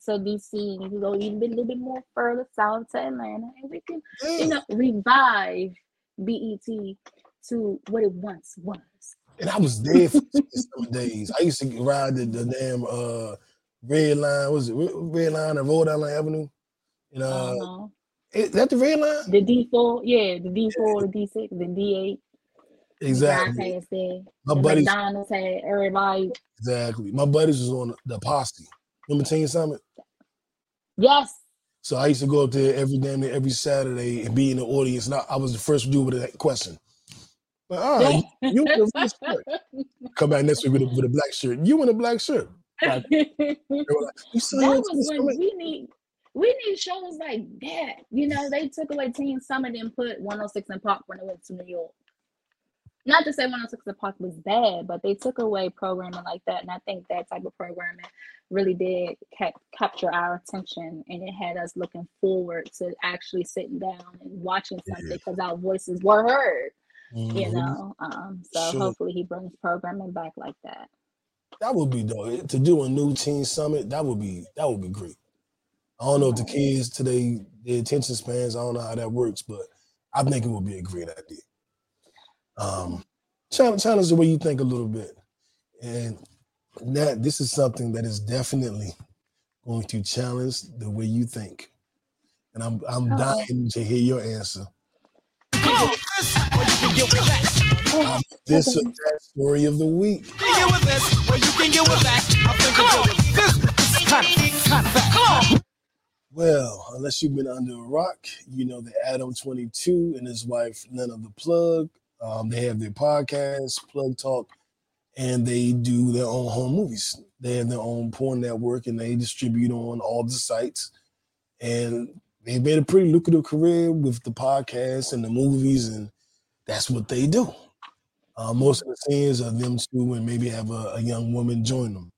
So DC, and you can go even a little bit more further south to Atlanta, and we can, Yeah. you know, revive BET to what it once was. And I was there for some days. I used to ride the, the damn uh red line. Was it red line or Rhode Island Avenue? And uh, Uh-huh. is that the red line? The D four, yeah, the D four, the D six, the D eight. Exactly. There. My the buddies, McDonald's had everybody. exactly. My buddies was on the posse. Remember Teen Summit? Yes. So I used to go up there every damn day, every Saturday and be in the audience. And I, I was the first dude with a question. Like, all right, you in a shirt. Come back next week with a, with a black shirt. You in a black shirt. Like, that was when we need we need shows like that. You know, they took away Teen Summit and put 106 & Park when it went to New York. Not to say 106 & Park was bad, but they took away programming like that. And I think that type of programming really did cap- capture our attention and it had us looking forward to actually sitting down and watching something because our voices were heard. You Mhm. know, um, so Sure. hopefully he brings programming back like that. That would be dope. To do a new teen summit, that would be that would be great. I don't know if the kids today, their attention spans, I don't know how that works, but I think it would be a great idea. Um, challenge, challenge the way you think a little bit, and that this is something that is definitely going to challenge the way you think. And I'm I'm Uh-oh. dying to hear your answer. Oh, This or that story of the week. Well, unless you've been under a rock, you know that Adam 22 and his wife Lena the Plug, um, they have their podcast, Plug Talk, and they do their own home movies. They have their own porn network and they distribute on all the sites. And they've made a pretty lucrative career with the podcast and the movies, and that's what they do. Uh, most of the scenes are them two and maybe have a, a young woman join them.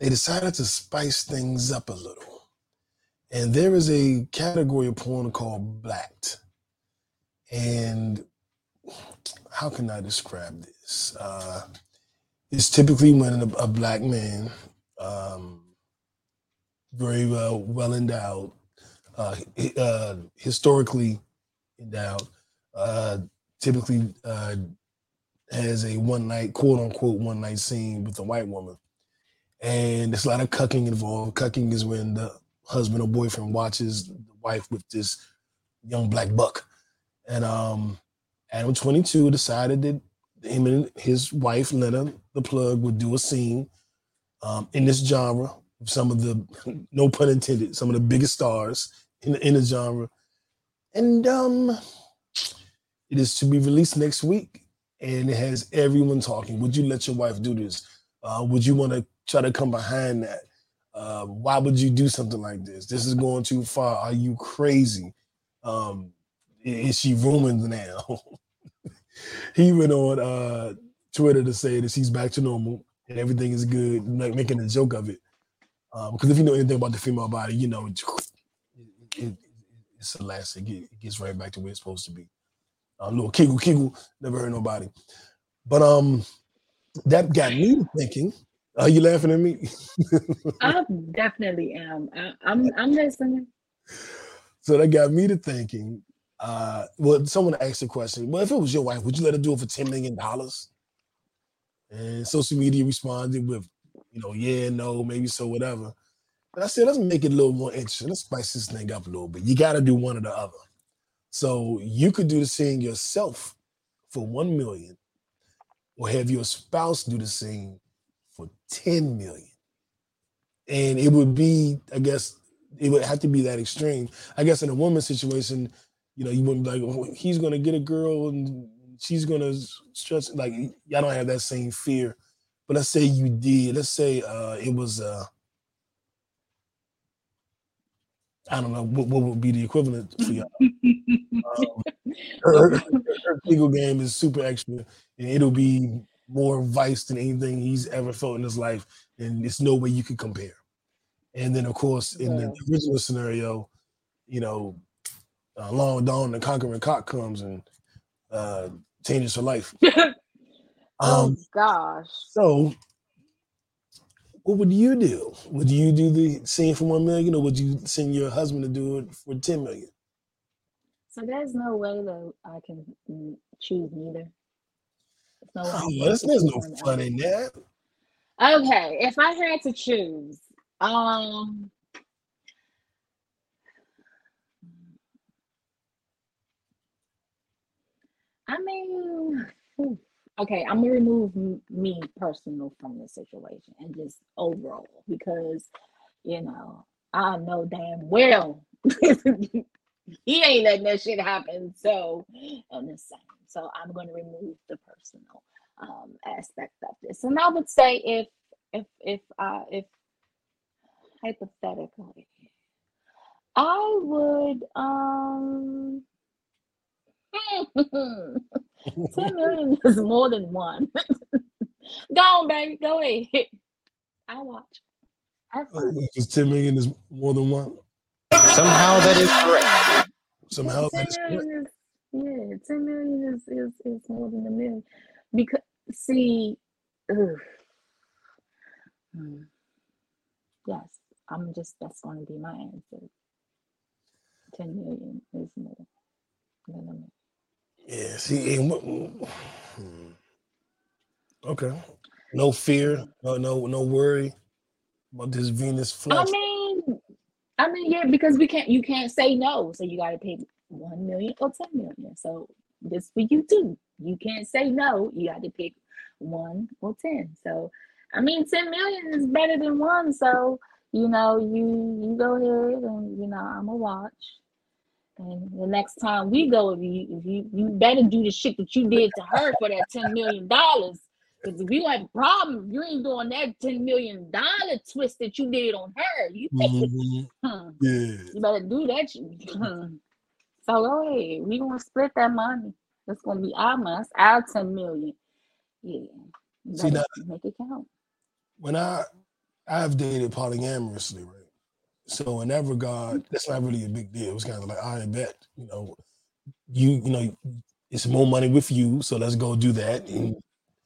They decided to spice things up a little. And there is a category of porn called blacked. And how can I describe this? Uh, it's typically when a, a black man, um, very well, well endowed, uh, uh, historically endowed, uh, typically uh, has a one night, quote unquote, one night scene with a white woman. And there's a lot of cucking involved. Cucking is when the husband or boyfriend watches the wife with this young black buck. And um, Adam 22 decided that him and his wife, Lena, the plug, would do a scene um, in this genre. Some of the, no pun intended, some of the biggest stars in the, in the genre. And um, it is to be released next week. And it has everyone talking. Would you let your wife do this? Uh, would you want to try to come behind that? Uh, why would you do something like this? This is going too far. Are you crazy? Um, is she ruined now? he went on uh, Twitter to say that she's back to normal and everything is good, like making a joke of it. Uh, because if you know anything about the female body, you know it, it- it's elastic. It, it gets right back to where it's supposed to be. A little kegel, kegel, never hurt nobody. But um, that got me thinking. Are you laughing at me? I definitely am. I, I'm I'm listening. So that got me to thinking. Uh, well, someone asked the question. Well, if it was your wife, would you let her do it for ten million dollars? And social media responded with, you know, yeah, no, maybe so, whatever. But I said, let's make it a little more interesting. Let's spice this thing up a little bit. You got to do one or the other. So you could do the scene yourself for one million, or have your spouse do the scene for ten million. And it would be, I guess, it would have to be that extreme. I guess in a woman's situation, you know, you wouldn't be like, "Oh, he's gonna get a girl and she's gonna stretch like y'all don't have that same fear. But let's say you did. Let's say uh it was uh I don't know what, what would be the equivalent for y'all. Um, her, her, her legal game is super extra, and it'll be more vice than anything he's ever felt in his life, and it's no way you could compare. And then, of course, in the original scenario, you know, uh, Long Dawn the Conquering Cock comes and uh, changes her life. oh Um, gosh. so, what would you do? Would you do the scene for one million, or would you send your husband to do it for ten million? So there's no way that I can mm, choose neither. There's Oh, I'm well, there's, supposed there's no choose fun in that. Okay, if I had to choose, um, I mean, okay, I'm gonna remove me personal from the situation and just overall because you know I know damn well he ain't letting that shit happen. So I'm the same. So I'm gonna remove the personal um aspect of this. And I would say if if if uh if hypothetically I would um 10 million is more than one. go on, baby. Go ahead. I watch. Have fun. Because 10 million is more than one. Somehow that is correct. Somehow that is correct. Yeah, 10 million is, is, is more than a million. Because see, ugh. Hmm. yes, I'm just that's gonna be my answer. 10 million is more than a million. Yeah, see, hmm. okay. No fear, no, no, no worry about this Venus I mean, I mean, yeah, because we can't, you can't say no, so you got to pick one million or ten million. So this for you too. You can't say no. You got to pick one or ten. So, I mean, ten million is better than one. So you know, you you go ahead and you know, I'm gonna watch. And the next time we go, if you if you you better do the shit that you did to her for that ten million dollars. Because if you have a problem, you ain't doing that ten million dollar twist that you did on her. You take it. Mhm. Hmm. Yeah. You better do that. so go ahead. We gonna split that money. It's gonna be our money. It's our ten million. Yeah. You See, now- make it count. When I I've dated polyamorously, right? So in that regard, that's not really a big deal. It's kind of like I bet, you know, you you know, it's more money with you, so let's go do that and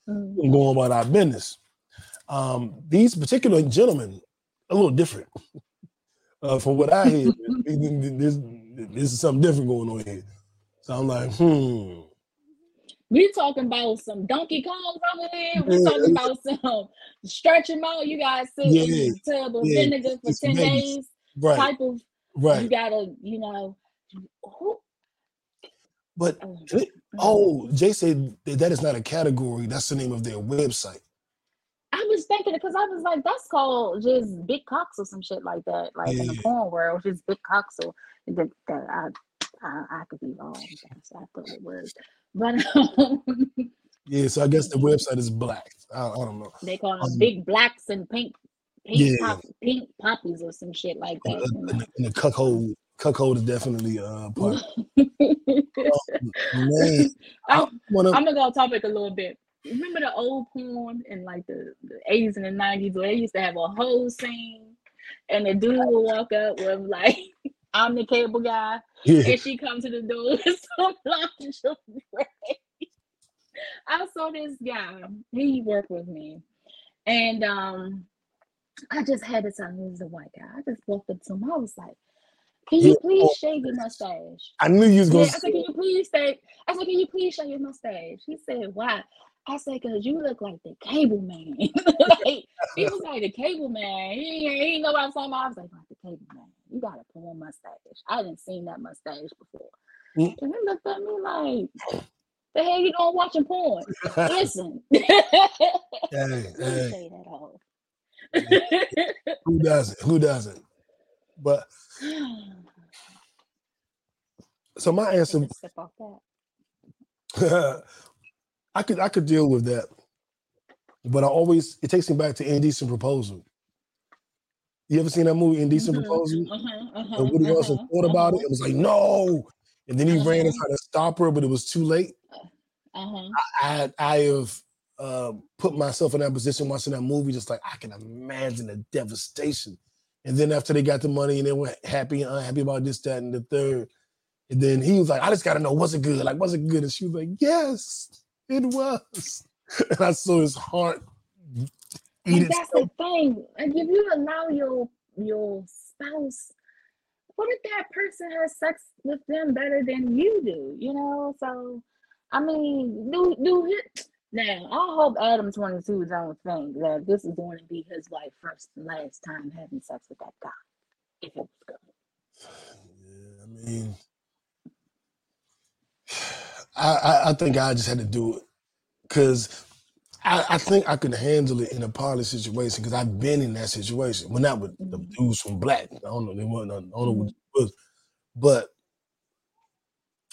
and go about our business. Um, these particular gentlemen, a little different. Uh, from what I hear, this, this is something different going on here. So I'm like, hmm. We talking about some Donkey Kongs over here. We Yeah, talking about some stretch them out. You guys sit Yeah, in the tub of yeah, vinegar for ten days. Right, Type of you gotta, you know. Who, But oh, Oh, Jay said that, that is not a category. That's the name of their website. I was thinking because I was like, that's called just big cocks or some shit like that. Like in the porn world, just big cocks or that, that I, I I could be wrong. That's I thought it was. But um, Yeah, so I guess the website is black. I, I don't know. they call them Um, big blacks and pink pink Yeah. pop, pink poppies or some shit like that. you and, the, and the cuckold, cuckold is definitely uh part. know. Man, I I'm, wanna. I'm gonna go off topic a little bit. Remember the old porn in like the, the 80s and the 90s where they used to have a whole scene and the dude would walk up with like, I'm the cable guy, Yeah, and she comes to the door with some lingerie. I saw this guy, he worked with me, and um, I just had to tell him he was a white guy. I just walked up to him, I was like, Can you please shave your mustache? I knew you was gonna. I said, can you please say? I said, can you please shave your mustache? He said, why? I said, cause you look like the cable man. like, he was like the cable man. He, he didn't know what I was talking about. I was like, like the cable man. You got a porn mustache. I didn't seen that mustache before. Mm. And he looked at me like, the hell you doing watching porn? Listen. hey, hey, say that off. who doesn't? Who doesn't? But so my answer, Take a off that. I could I could deal with that, but I always it takes me back to Indecent Proposal. You ever seen that movie Indecent Mhm, Proposal? uh-huh, uh-huh, And Woody Harrelson uh-huh, thought about it. It was like no, and then he ran and tried to stop her, but it was too late. uh-huh. I I have uh, put myself in that position watching that movie, just like I can imagine the devastation. And then after they got the money and they were happy and unhappy about this, that, and the third, and then he was like, "I just got to know, was it good? Like, was it good?" And she was like, "Yes, it was." And I saw his heart eat But itself. that's the thing. Like if you allow your your spouse, what if that person has sex with them better than you do? You know, so I mean, do do it now. I hope Adam twenty two don't think that this is going to be his like first and last time having sex with that guy. If it was good. Yeah, I mean, I, I I think I just had to do it because I, I think I could handle it in a poly situation because I've been in that situation. Well, not with the dudes from Black. I don't know. They weren't. I don't know what it was, but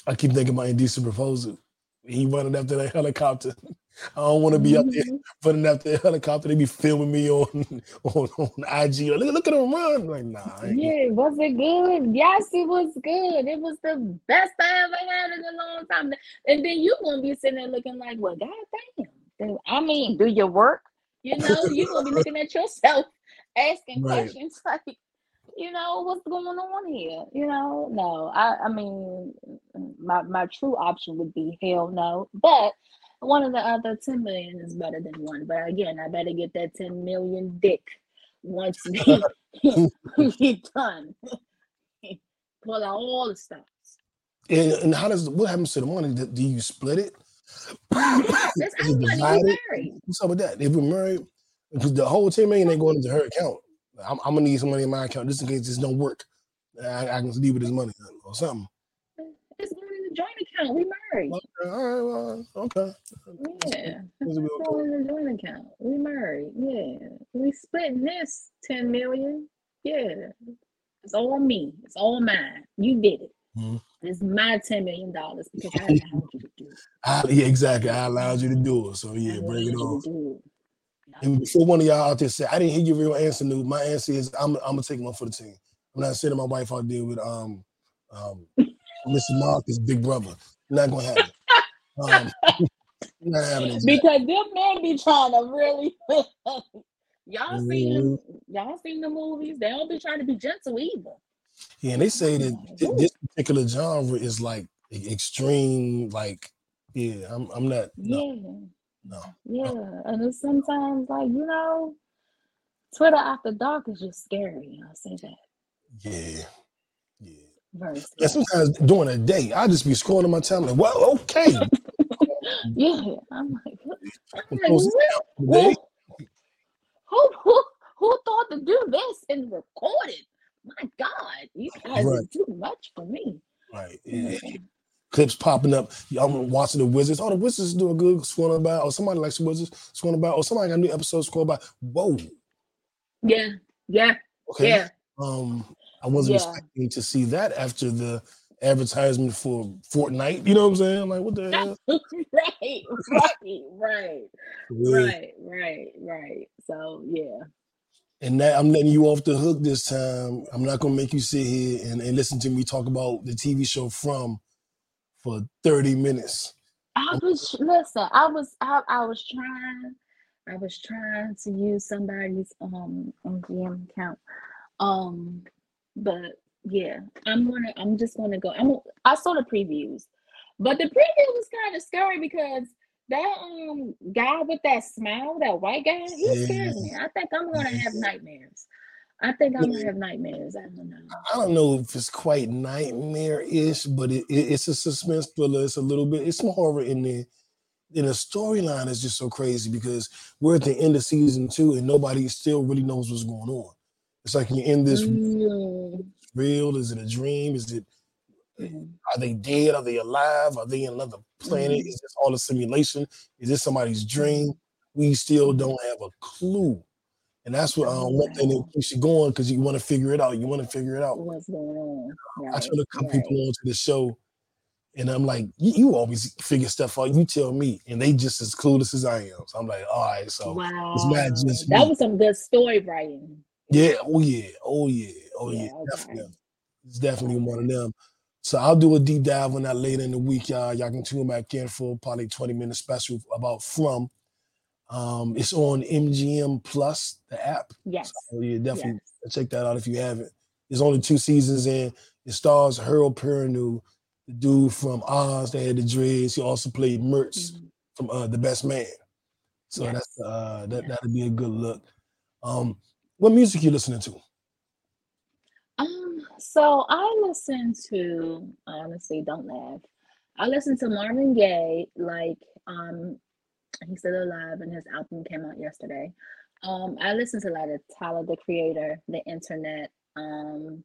I keep thinking about indecent proposal. He running after that helicopter, I don't want to be up there Mhm. running after the helicopter. They be filming me on on, on IG. Look, look at him run. I'm like, nah. Yeah, was it good? Yes, it was good. It was the best I ever had in a long time. And then you gonna be sitting there looking like, well, God goddamn. I mean, do your work. You know, you're gonna be looking at yourself, asking Right. questions like, you know, what's going on here? You know, no. I, I mean, my my true option would be hell no. But one of the other 10 million is better than one. But again, I better get that 10 million dick once we get done. Pull out all the stops. And, and how does what happens to the money? Do you split it? That's Is it everybody we divided? married. What's up with that? If we're married, because the whole 10 million ain't going into her account. I'm, I'm gonna need some money in my account just in case this don't work. I, I can leave with this money or something. It's going in the joint account. We married. Okay, all right, well, okay. Yeah. It's going in the joint account. We married. Yeah. We splitting this 10 million. Yeah. It's all me. It's all mine. You did it. Mhm. It's my $10 million because I allowed you to do it. I, yeah, exactly. I allowed you to do it. So yeah, bring it on. to do it. And before one of y'all out there said, I didn't hear your real answer, Nu. My answer is I'm, I'm gonna take one for the team. I'm not sending my wife out there with um um Mr. Marcus, big brother. Not gonna happen. Um, not it. Because them men be trying to really y'all seen them, Mm-hmm. y'all seen the movies. They don't be trying to be gentle either. Yeah, and they say that thi- this particular genre is like extreme, like yeah, I'm I'm not no, Yeah. no. Yeah. And it's sometimes like, you know, Twitter after dark is just scary. I'll say that. Yeah. Yeah. Very And sometimes during the day, I just be scrolling my time like, well, okay. Yeah. I'm like, what? I'm I'm like, supposed to what? count the Who, day. who, who, who thought to do this and record it? My God, you guys are Right. too much for me. Right. Yeah. Clips popping up. I'm watching the Wizards. Oh, the Wizards doing good, scrolling by. Or somebody likes the Wizards, scrolling by. Or somebody got a new episode, scroll by. Whoa. Yeah. Yeah. Okay. Yeah. Um, I wasn't Yeah. expecting to see that after the advertisement for Fortnite. You know what I'm saying? I'm like, what the hell? right, right, right, Yeah. right, right, right. So yeah, And that I'm letting you off the hook this time. I'm not gonna make you sit here and, and listen to me talk about the TV show from for 30 minutes. I was listen. I was I, I was trying. I was trying to use somebody's um MGM account. Um, but yeah, I'm gonna. I'm just gonna go. I'm. I saw the previews, but the preview was kind of scary because that um guy with that smile, that white guy, he scares me. I think I'm gonna have nightmares. I think I'm gonna have nightmares. I don't know. I don't know if it's quite nightmare-ish, but it, it- it's a suspense thriller. It's a little bit, it's some horror in there. And the storyline is just so crazy because we're at the end of season two and nobody still really knows what's going on. It's like you're in this Mm, real? Is it a dream? Is it mm, are they dead? Are they alive? Are they in another planet? Mhm. Is this all a simulation? Is this somebody's dream? We still don't have a clue. And that's what um, one thing that keeps you going because you want to figure it out. You want to figure it out. What's going on? I Right, try to come right. people onto the show, and I'm like, you, always figure stuff out. You tell me, and they just as clueless as I am. So I'm like, all right, so Wow, it's not just that was some good story writing. yeah, oh yeah, oh yeah, oh yeah, Yeah, okay. definitely. It's definitely one of them. So I'll do a deep dive on that later in the week, y'all. Y'all can tune back in for probably 20 minute special about From. Um, it's on MGM Plus, the app. Yes, So yeah, definitely yes. check that out if you haven't. There's only two seasons in. It stars Harold Perrineau, the dude from Oz that had the dreads. He also played Murch Mhm. from uh, The Best Man. So Yes. that's uh, that Yeah. that'll be a good look. Um, what music you listening to? So I listen to I honestly, don't laugh. I listen to Marvin Gaye, like um he's still alive and his album came out yesterday. Um, I listen to a lot of Tyler the Creator, the internet, um,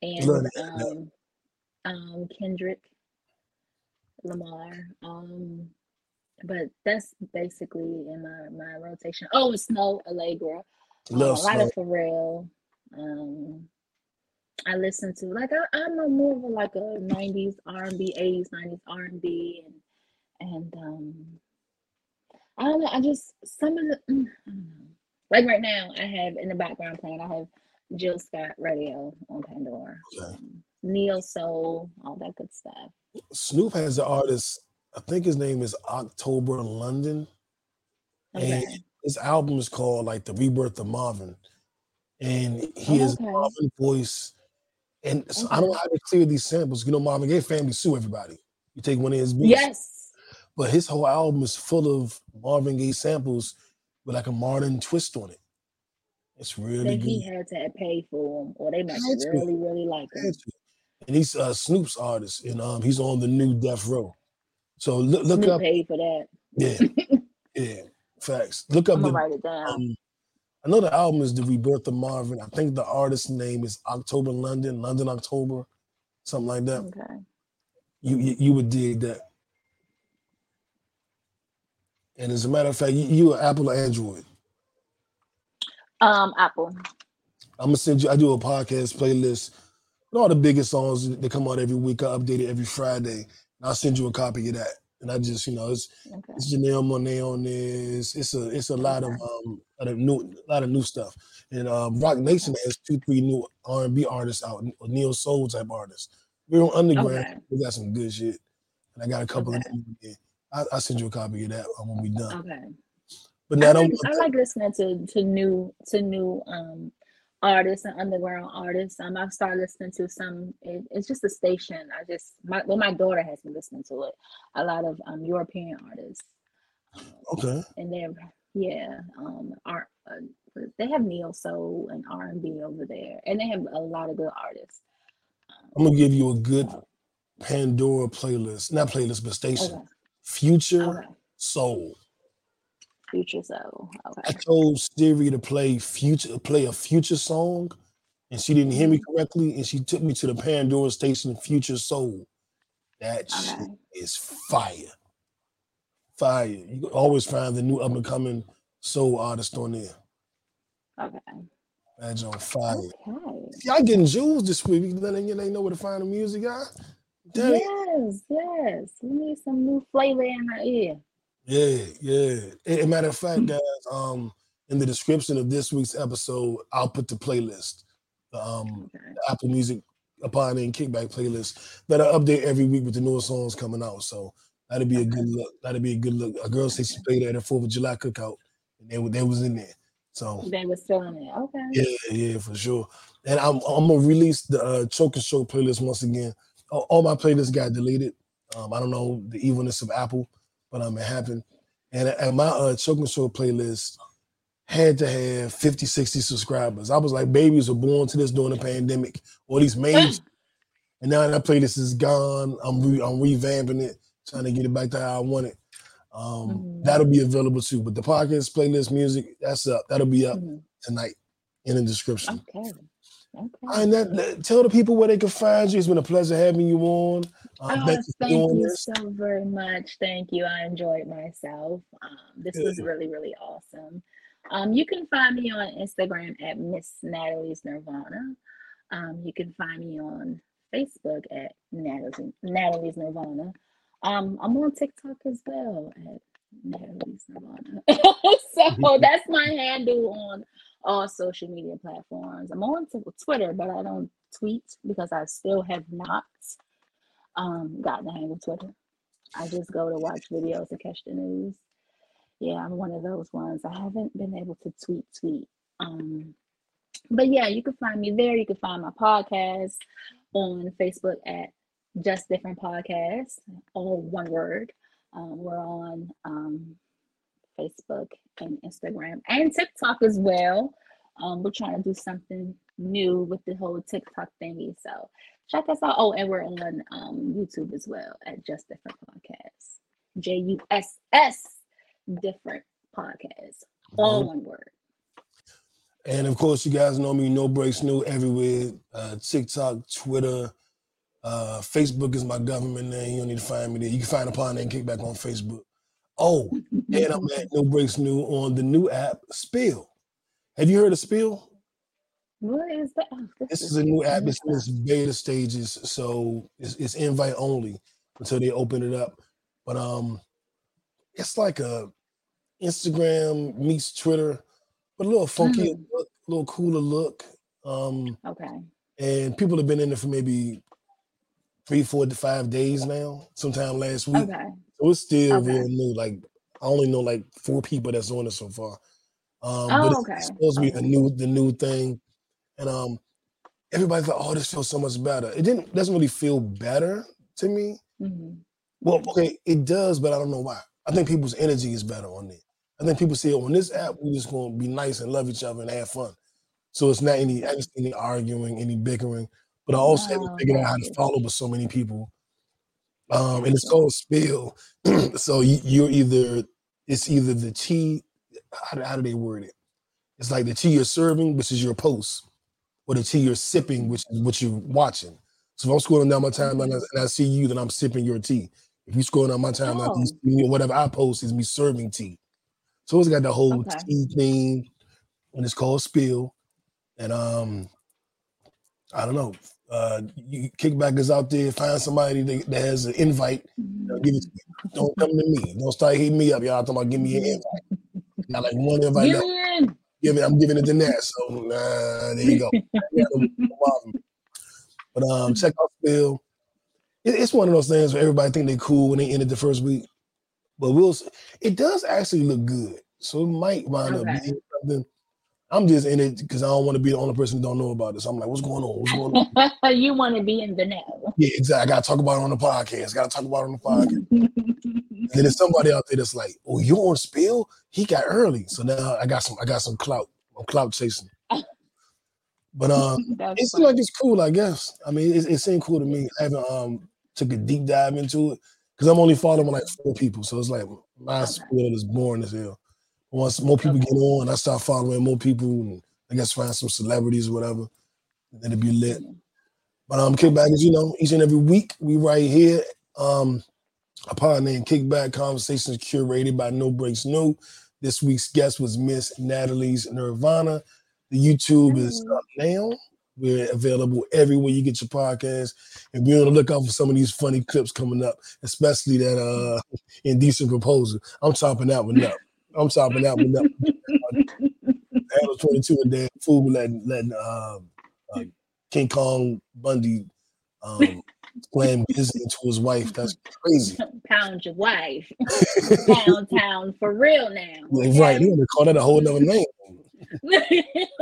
and Love the Internet. um um Kendrick Lamar. Um, but that's basically in my, my rotation. Oh, it's Snoh Aalegra. Um, a lot Snoh. of Pharrell. Um, I listen to like I, I'm a more of a like a '90s R&B, '80s '90s R&B, and and um, I don't know. I just some of the mm, I don't know. Like right now, I have in the background playing. I have Jill Scott Radio on Pandora, Okay. um, Neo Soul, all that good stuff. Snoop has an artist. I think his name is October London. And his album is called like The Rebirth of Marvin. And he has Okay. a Marvin voice. And so I don't know how to clear these samples. You know, Marvin Gaye family sue everybody. You take one of his beats. Yes. But his whole album is full of Marvin Gaye samples with like a modern twist on it. It's really good. he had to pay for them, or they must to. really, really like him. And he's uh, Snoop's artist, and um, he's on the new Death Row. So look, look Snoop up, paid for that. yeah, yeah, facts. Look up I'm the write it down. Um, I know the album is The Rebirth of Marvin. I think the artist's name is October London, London October, something like that. Okay. You you, you would dig that. And as a matter of fact, you, you are Apple or Android. Um, Apple. I'm gonna send you. I do a podcast playlist with all the biggest songs that come out every week. I update it every Friday, and I'll send you a copy of that. And I just, you know, it's Okay. it's Janelle Monáe on this. It's a it's a lot of um lot of new a lot of new stuff. And um, Roc Nation has two three new R and B artists out, neo soul type artists. We're on underground. Okay. We got some good shit, and I got a couple of Okay. there. I, I'll send you a copy of that um, when we done. Okay. But I now like, don't. I like listening to to new to new um artists and underground artists. Um, I've started listening to some. It, it's just a station. I just my well, my daughter has been listening to it. A lot of um European artists, Okay. and they're yeah um art. Uh, they have neo soul and R and B over there, and they have a lot of good artists. I'm gonna give you a good Pandora playlist, not playlist, but station. Okay. Future Okay. Soul. Future soul. Okay. I told Siri to play future, play a future song, and she didn't hear me Mm-hmm. correctly, and she took me to the Pandora station, Future Soul. That shit is fire, fire. You can always find the new up and coming soul artist on there. Okay. That's on fire. Okay. Y'all getting jewels this week. You letting you know where to find the music, guy. Damn. Yes, yes. We need some new flavor in our ear. Yeah, yeah. A- a matter of fact, guys, um, in the description of this week's episode, I'll put the playlist, um, Okay. the Apple Music A Pod Named Kickback playlist that I update every week with the newest songs coming out. So that'll be a good look. That'll be a good look. A girl said she played at a Fourth of July cookout, and they were they was in there. So They was feeling it. Okay. yeah, yeah, for sure. And I'm I'm gonna release the uh, Choke and Show playlist once again. All, all my playlists got deleted. Um, I don't know the evilness of Apple, but um, it happened. And, and my uh, Choke and Show playlist had to have 50, 60 subscribers. I was like, babies were born to this during the pandemic, or these made. and now that playlist is gone. I'm re- I'm revamping it, trying to get it back to how I want it. Um, Mhm. That'll be available too. But the podcast playlist music, that's up. That'll be up Mhm. tonight in the description. Okay. Okay. And that, that- tell the people where they can find you. It's been a pleasure having you on. Uh, Oh, thank you for thank doing you this. so very much. Thank you. I enjoyed myself. Um, this was really, really awesome. Um, you can find me on Instagram at Miss Natalie's Nirvana. Um, you can find me on Facebook at Natalie's, Natalie's Nirvana. Um, I'm on TikTok as well at so that's my handle on all social media platforms. I'm on Twitter, but I don't tweet because I still have not um, gotten the hang of Twitter. I just go to watch videos and catch the news. Yeah, I'm one of those ones. I haven't been able to tweet, tweet. Um, but yeah, you can find me there. You can find my podcast on Facebook at Just Different Podcasts, all one word. Um, we're on um, Facebook and Instagram and TikTok as well. Um, we're trying to do something new with the whole TikTok thingy. So check us out. Oh, and we're on um, YouTube as well at Just Different Podcasts. J U S S Different Podcasts. All one word. And of course, you guys know me, No Brakes Nu everywhere. Uh, TikTok, Twitter, uh, Facebook is my government name. You don't need to find me there. You can find A Pod Named Kickback on Facebook. Oh, and I'm at No Brakes Nu on the new app, Spill. Have you heard of Spill? What is that? Oh, This is a new app. It's in its beta stages, so it's, it's invite only until they open it up. But um, it's like a Instagram meets Twitter, but a little funky, Mhm. look, a little cooler look. Um, Okay. and people have been in it for maybe three, four to five days now. Sometime last week, Okay. so it's still Okay. real new. Like I only know like four people that's on it so far. Um, Oh, but it's, okay. it's supposed to be the new, the new thing, and um, everybody's like, "Oh, this feels so much better." It didn't doesn't really feel better to me. Mhm. Well, okay, it does, but I don't know why. I think people's energy is better on it. I think people say on this app, we're just gonna be nice and love each other and have fun. So it's not any, I just any arguing, any bickering. But I also haven't Oh, figured out how to follow with so many people. Um, and it's called spill. so you, you're either it's either the tea. How, do- how do they word it? It's like the tea you're serving, which is your post, or the tea you're sipping, which is what you're watching. So if I'm scrolling down my timeline and I see you, then I'm sipping your tea. If you're scroll down my timeline, Oh. whatever I post is me serving tea. So it's got the whole Okay. tea thing, and it's called spill. And um, I don't know. Uh, you kickbackers out there, find somebody that, that has an invite. you give it to me. Don't come to me. Don't start hitting me up. Y'all talking about give me an invite. Got like one invite. Left. in. Give it, I'm giving it to Nat. So nah, there you go. Yeah, no- no problem. But um, check out Spill. It- it's one of those things where everybody think they cool when they ended the first week, but we'll. It does actually look good, so it might wind up being something. I'm just in it because I don't want to be the only person who don't know about this. I'm like, what's going on? What's going on? you want to be in the know. yeah, exactly. I gotta talk about it on the podcast. Gotta talk about it on the podcast. And then there's somebody out there that's like, "Oh, you on spill? He got early." So now I got some. I got some clout. I'm clout chasing. But um, it seems like it's cool. I guess. I mean, it, it seemed cool to me. I haven't um took a deep dive into it because I'm only following like four people. So it's like my Okay. spill is boring as hell. Once more people get on, I start following more people, and I guess find some celebrities or whatever. It'd be lit. But um, Kickback is, you know, each and every week we right here. Um, a pod named Kickback Conversations curated by No Brakes Nu. This week's guest was Miss Natalie's Nirvana. The YouTube is up now. We're available everywhere you get your podcast. And be on the lookout for some of these funny clips coming up, especially that uh indecent proposal. I'm chopping that one up. I'm chopping that one up. Handle 22 and then fool letting letting um, uh, King Kong Bundy um slam into his wife. That's crazy. Pound your wife. Pound town for real now. Like, right, they gonna call that a whole nother name.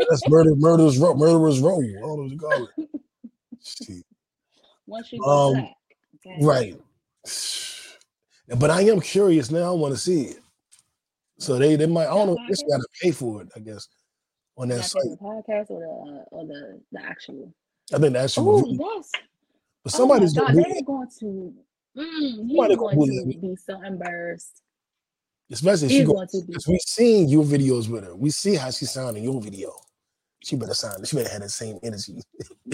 That's murder, murderers row, murderers row. I don't know what you call it. Once you go Um, black. Okay? Right. But I am curious now. I want to see it. So they they might. I don't know. They just gotta pay for it. I guess on that Not site. the podcast or the or the the actual. I think that's Oh, video. that's But oh somebody's God, gonna they're going to. Mm, he's going to be so embarrassed. especially she He's going to be. Because we seen your videos with her. We see how she sound in your video. She better sound. She better have the same energy.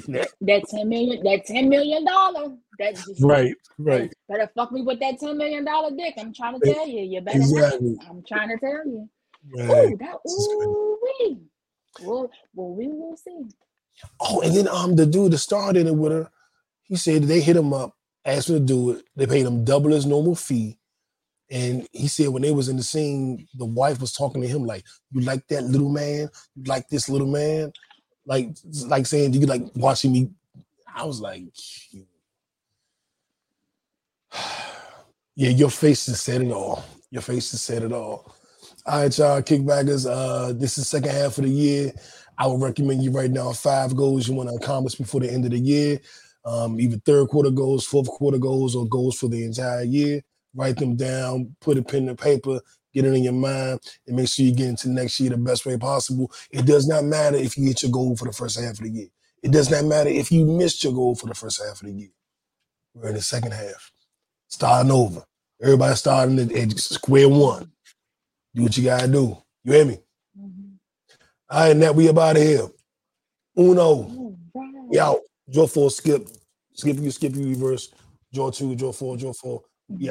That ten million, that ten million dollar, that just right. Right. better fuck me with that ten million dollar dick. I'm trying to tell you, you better not. Exactly. I'm trying to tell you. Right. Oh, that This ooh wee. Well, well, we will see. Oh, and then um the dude that started it with her, he said they hit him up, asked him to do it. They paid him double his normal fee. And he said when they was in the scene, the wife was talking to him like, "You like that little man? You like this little man?" Like, like saying, "Do you like watching me?" I was like, "Yeah, your face has said it all. Your face has said it all." All right, y'all, kickbackers. Uh, this is second half of the year. I would recommend you right now five goals you want to accomplish before the end of the year. Um, either third quarter goals, fourth quarter goals, or goals for the entire year. Write them down, put a pen and paper, get it in your mind, and make sure you get into next year the best way possible. It does not matter if you hit your goal for the first half of the year. It does not matter if you missed your goal for the first half of the year. We're in the second half. Starting over. Everybody starting at, at square one. Do what you gotta do. You hear me? Mhm. All right, Nat, we about here. Uno. We out. Draw four, skip. Skip you, skip you, reverse. Draw two, draw four, draw four. We